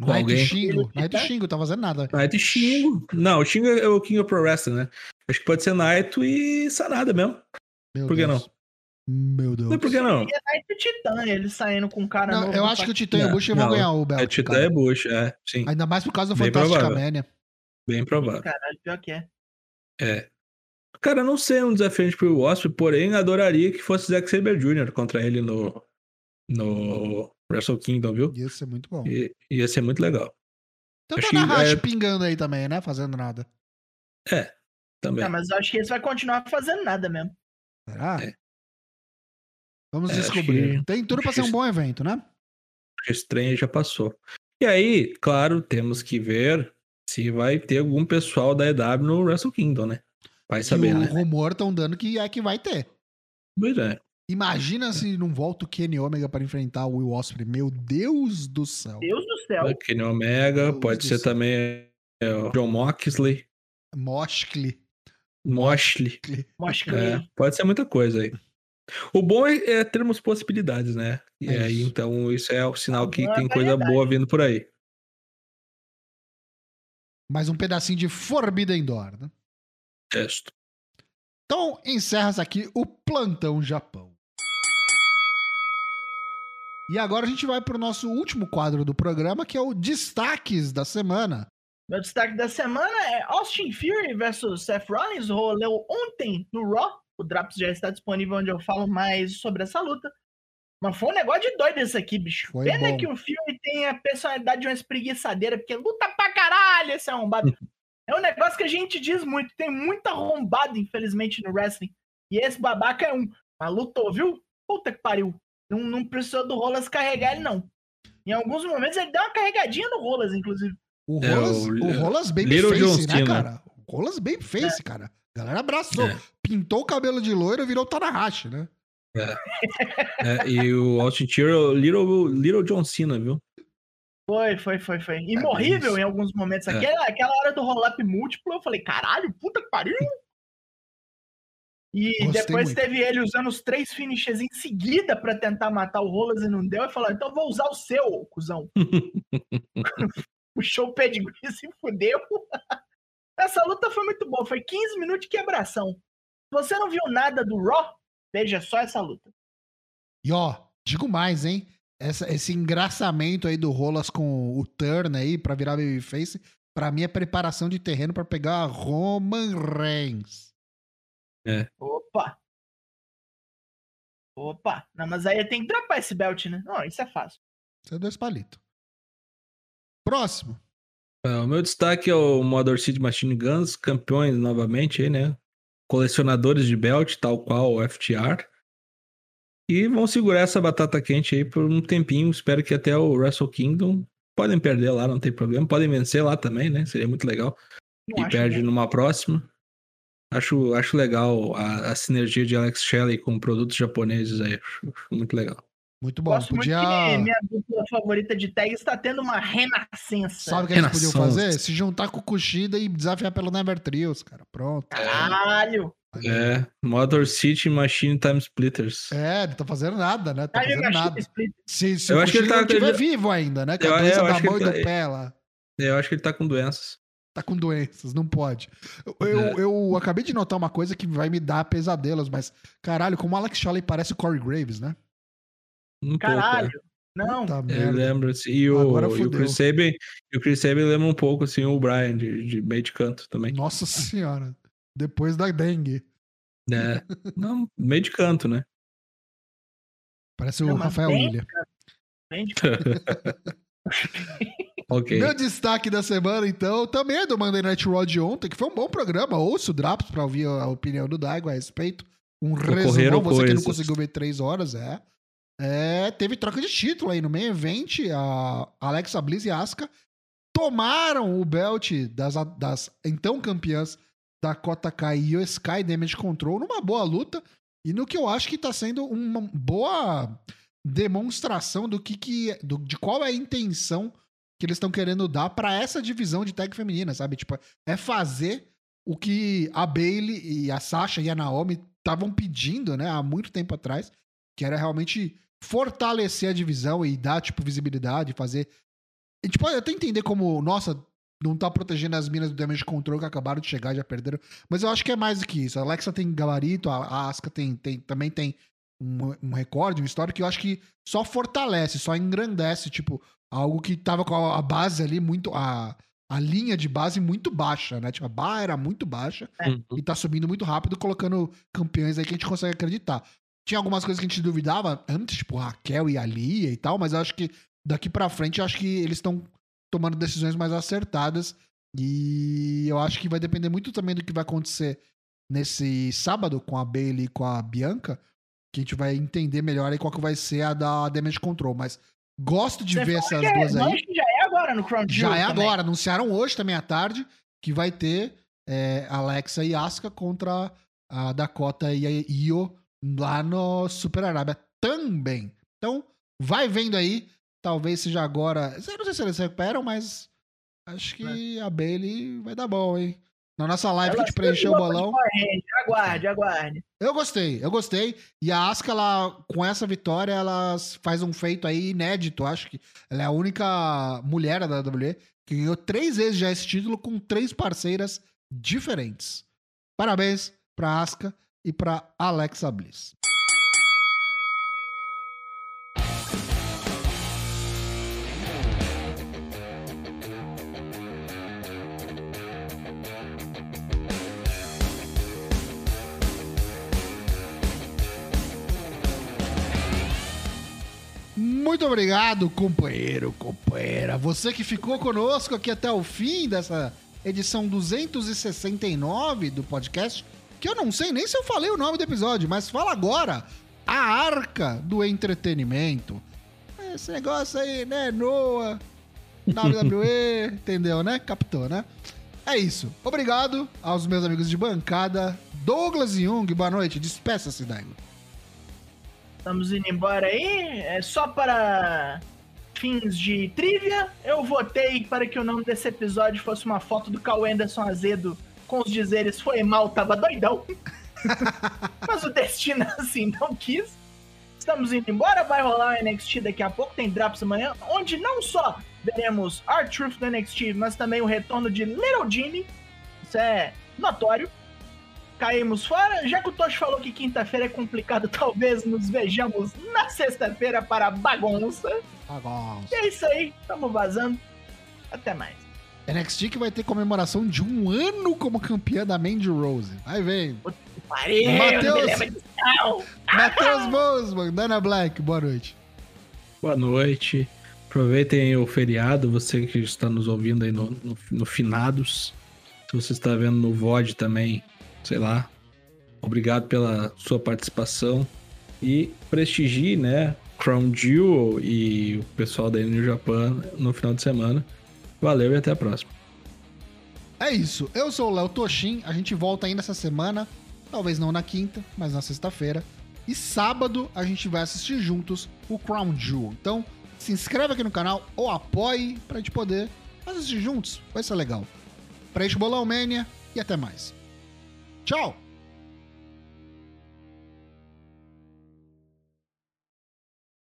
Com Naito alguém. Shingo. Naito Shingo, tá fazendo nada. Naito e Shingo. Não, o Shingo é o King of Pro Wrestling, né? Acho que pode ser Naito e Sanada mesmo. Meu Por que Deus. Não Meu Deus. sei por que não. E é Night Titã, ele saindo com um cara Não, novo. eu acho que o. Titã e o Não, Bush vão não. ganhar o Belt. É Titã e Bush, é. Sim. Ainda mais por causa do Bem Fantastic provável. Mania. Bem provável. Caralho, pior que é. É. Cara, eu não sei um desafiante pro Wasp, porém adoraria que fosse Zack Saber Jr. contra ele no, no Wrestle Kingdom, viu? Ia ser muito bom. I- ia ser muito legal. Então acho tá na que, Hash é- pingando aí também, né? Fazendo nada. Também. Ah, mas eu acho que esse vai continuar fazendo nada mesmo. Será? É. Vamos É, descobrir. que- Tem tudo pra acho ser um bom evento, né? Aí já passou. E aí, claro, temos que ver se vai ter algum pessoal da EW no Wrestle Kingdom, né? Vai E saber, o né? rumor estão dando que é que vai ter. Pois é. Imagina se não volta o Kenny Omega para enfrentar o Will Ospreay. Meu Deus do céu. Deus do céu. Kenny Omega, Deus pode ser céu. também é, o John Moxley, Moshkli. Moxley. Mostra É, pode ser muita coisa aí. O bom é, é termos possibilidades, né? E É aí, então, isso é o sinal que tem coisa variedade. boa vindo por aí. Mais um pedacinho de Forbidden Door, né? Testo. Então, encerra-se aqui o Plantão Japão. E agora a gente vai pro nosso último quadro do programa, que é o Destaques da Semana. Meu destaque da semana é Austin Fury versus Seth Rollins. Rolou ontem no Raw. O Drops já está disponível onde eu falo mais sobre essa luta. Mas foi um negócio de doido esse aqui, bicho. Foi Pena bom. que o Fury tem a personalidade de uma espreguiçadeira, porque luta pra caralho esse arrombado. é um negócio que a gente diz muito. Tem muito arrombado, infelizmente, no wrestling. E esse babaca é um. Mas lutou, viu? Puta que pariu. Não, não precisou do Rolas carregar ele, não. Em alguns momentos ele deu uma carregadinha no Rolas, inclusive. O É, Rolas, o o Li- Rolas Babyface, né, cara? O Rolas Babyface, cara. A galera abraçou. É. Pintou o cabelo de loiro e virou Tanahashi, né? É, e o Austin Theory é o Little, Little John Cena, viu? Foi, foi, foi, foi. É, Imorrível isso. em alguns momentos. É. Aquela, aquela hora do roll-up múltiplo, eu falei, caralho, puta que pariu. E Gostei depois muito. teve ele usando os três finishes em seguida pra tentar matar o Rolas e não deu. E falou, então vou usar o seu, cuzão. Puxou o pedigree e se fudeu. Essa luta foi muito boa. Foi 15 minutos de quebração. Se você não viu nada do Raw, veja só essa luta. E ó, digo mais, hein? Essa- esse engraçamento aí do Rolas com o turn aí pra virar Babyface, pra mim é preparação de terreno pra pegar Roman Reigns. Opa! Opa! Não, mas aí tem que dropar esse belt, né? Não, isso é fácil. Isso é dois palitos. Próximo. É, o meu destaque é o Motor City Machine Guns, campeões novamente aí, né? Colecionadores de belt, tal qual o FTR. E vão segurar essa batata quente aí por um tempinho. Espero que até o Wrestle Kingdom. Podem perder lá, não tem problema. Podem vencer lá também, né? Seria muito legal. Não e perde bom. numa próxima. Acho, acho legal a, a sinergia de Alex Shelley com produtos japoneses aí. Acho, acho muito legal. Muito bom. Gosto Podia. muito que minha dupla favorita de tag está tendo uma renascença. Sabe o que eles podiam fazer? Se juntar com o Kushida e desafiar pelo Never Trios, cara. Pronto. Caralho! É, Motor City Machine Time Splitters. É, não tá fazendo nada, né? Tá fazendo nada. Se, se Eu o acho que ele tá- estiver ele- vivo ainda, né? Com Eu- a é, doença eu da mão e ele do tá- pé lá. Eu acho que ele tá com doenças. Tá com doenças, não pode. Eu, eu, É. eu acabei de notar uma coisa que vai me dar pesadelos, mas caralho, como o Alex Shelley parece o Corey Graves, né? Um Caralho. pouco. Não, Tá é. Ele merda. lembra, assim, e o, Agora e o. Chris Sabin, o Chris Sabin lembra um pouco, assim, o Brian, de, de meio de canto também. Nossa senhora. Depois da dengue. É, não, meio de canto, né? Parece o Não, mas Rafael William. bem de- Ok. Meu destaque da semana, então, também é do Monday Night Raw de ontem, que foi um bom programa. Ouço o Drops pra ouvir a opinião do Daigo a respeito. Um resumão, Ocorreram você que não coisas. conseguiu ver três horas, é. É, teve troca de título aí no meio evento. A Alexa Bliss e Asuka tomaram o belt das, das então campeãs Dakota Kai e o Sky Damage Control numa boa luta. E no que eu acho que tá sendo uma boa demonstração do que, que do- de qual é a intenção que eles estão querendo dar pra essa divisão de tag feminina, sabe? Tipo, é fazer o que a Bailey e a Sasha e a Naomi estavam pedindo, né, há muito tempo atrás, que era realmente fortalecer a divisão e dar, tipo, visibilidade, fazer. A gente pode até entender como, nossa, não tá protegendo as minas do Damage Control que acabaram de chegar, já perderam. Mas eu acho que é mais do que isso. A Alexa tem gabarito, a Asuka tem, tem, também tem um, um recorde, uma história que eu acho que só fortalece, só engrandece, tipo, algo que tava com a, base ali muito. A, a linha de base muito baixa, né? Tipo, a barra era muito baixa Uhum. e tá subindo muito rápido, colocando campeões aí que a gente consegue acreditar. Tinha algumas coisas que a gente duvidava antes, tipo Raquel e a Lia e tal, mas eu acho que daqui pra frente, eu acho que eles estão tomando decisões mais acertadas e eu acho que vai depender muito também do que vai acontecer nesse sábado com a Bailey e com a Bianca, que a gente vai entender melhor aí qual que vai ser a da Damage Control, mas gosto de Você ver essas é- duas aí. acho que já é agora no Crown Já é também. agora. Anunciaram hoje também à tarde que vai ter é, Alexa e Asuka contra a Dakota e a Io lá no Super Arábia também. Então, vai vendo aí. Talvez seja agora. Eu não sei se eles recuperam, mas acho que a Bailey vai dar bom, hein? Na nossa live que a Ela gente preencheu o Ranger. Aguarde, aguarde. Eu gostei, eu gostei. E a Asuka, ela, com essa vitória, ela faz um feito aí inédito, acho que. Ela é a única mulher da WWE que ganhou três vezes já esse título com três parceiras diferentes. Parabéns pra Asuka e pra Alexa Bliss. Muito obrigado, companheiro, companheira. Você que ficou conosco aqui até o fim dessa edição 269 do podcast, que eu não sei nem se eu falei o nome do episódio, mas fala agora. A Arca do Entretenimento. Esse negócio aí, né, Noah, WWE, entendeu, né? Captou, né? É isso. Obrigado aos meus amigos de bancada. Douglas Jung, boa noite. Despeça-se, Daigo. Estamos indo embora aí. É só para fins de trivia. Eu votei para que o nome desse episódio fosse uma foto do Cal Anderson Azedo com os dizeres foi mal, tava doidão. Mas o destino assim não quis. Estamos indo embora, vai rolar o NXT daqui a pouco, tem Drops amanhã, onde não só veremos Our Truth do NXT, mas também o retorno de Little Jimmy. Isso é notório. Caímos fora. Já que o Tosh falou que quinta-feira é complicado, talvez nos vejamos na sexta-feira para bagunça. Agora. E é isso aí, tamo vazando. Até mais. NXT que vai ter comemoração de um ano como campeã da Mandy Rose. Vai disso, não. Matheus Bosman, Dana Black, boa noite. Boa noite. Aproveitem o feriado, você que está nos ouvindo aí no, no, no Finados. Se você está vendo no VOD também, sei lá. Obrigado pela sua participação. E prestigie, né? Crown Jewel e o pessoal da New Japan no final de semana. Valeu e até a próxima. É isso. Eu sou o Léo Toshin. A gente volta ainda essa semana. Talvez não na quinta, mas na sexta-feira. E sábado a gente vai assistir juntos o Crown Jewel. Então, se inscreve aqui no canal ou apoie pra gente poder assistir juntos. Vai ser legal. Preenche o Bolão Mania e até mais. Ciao!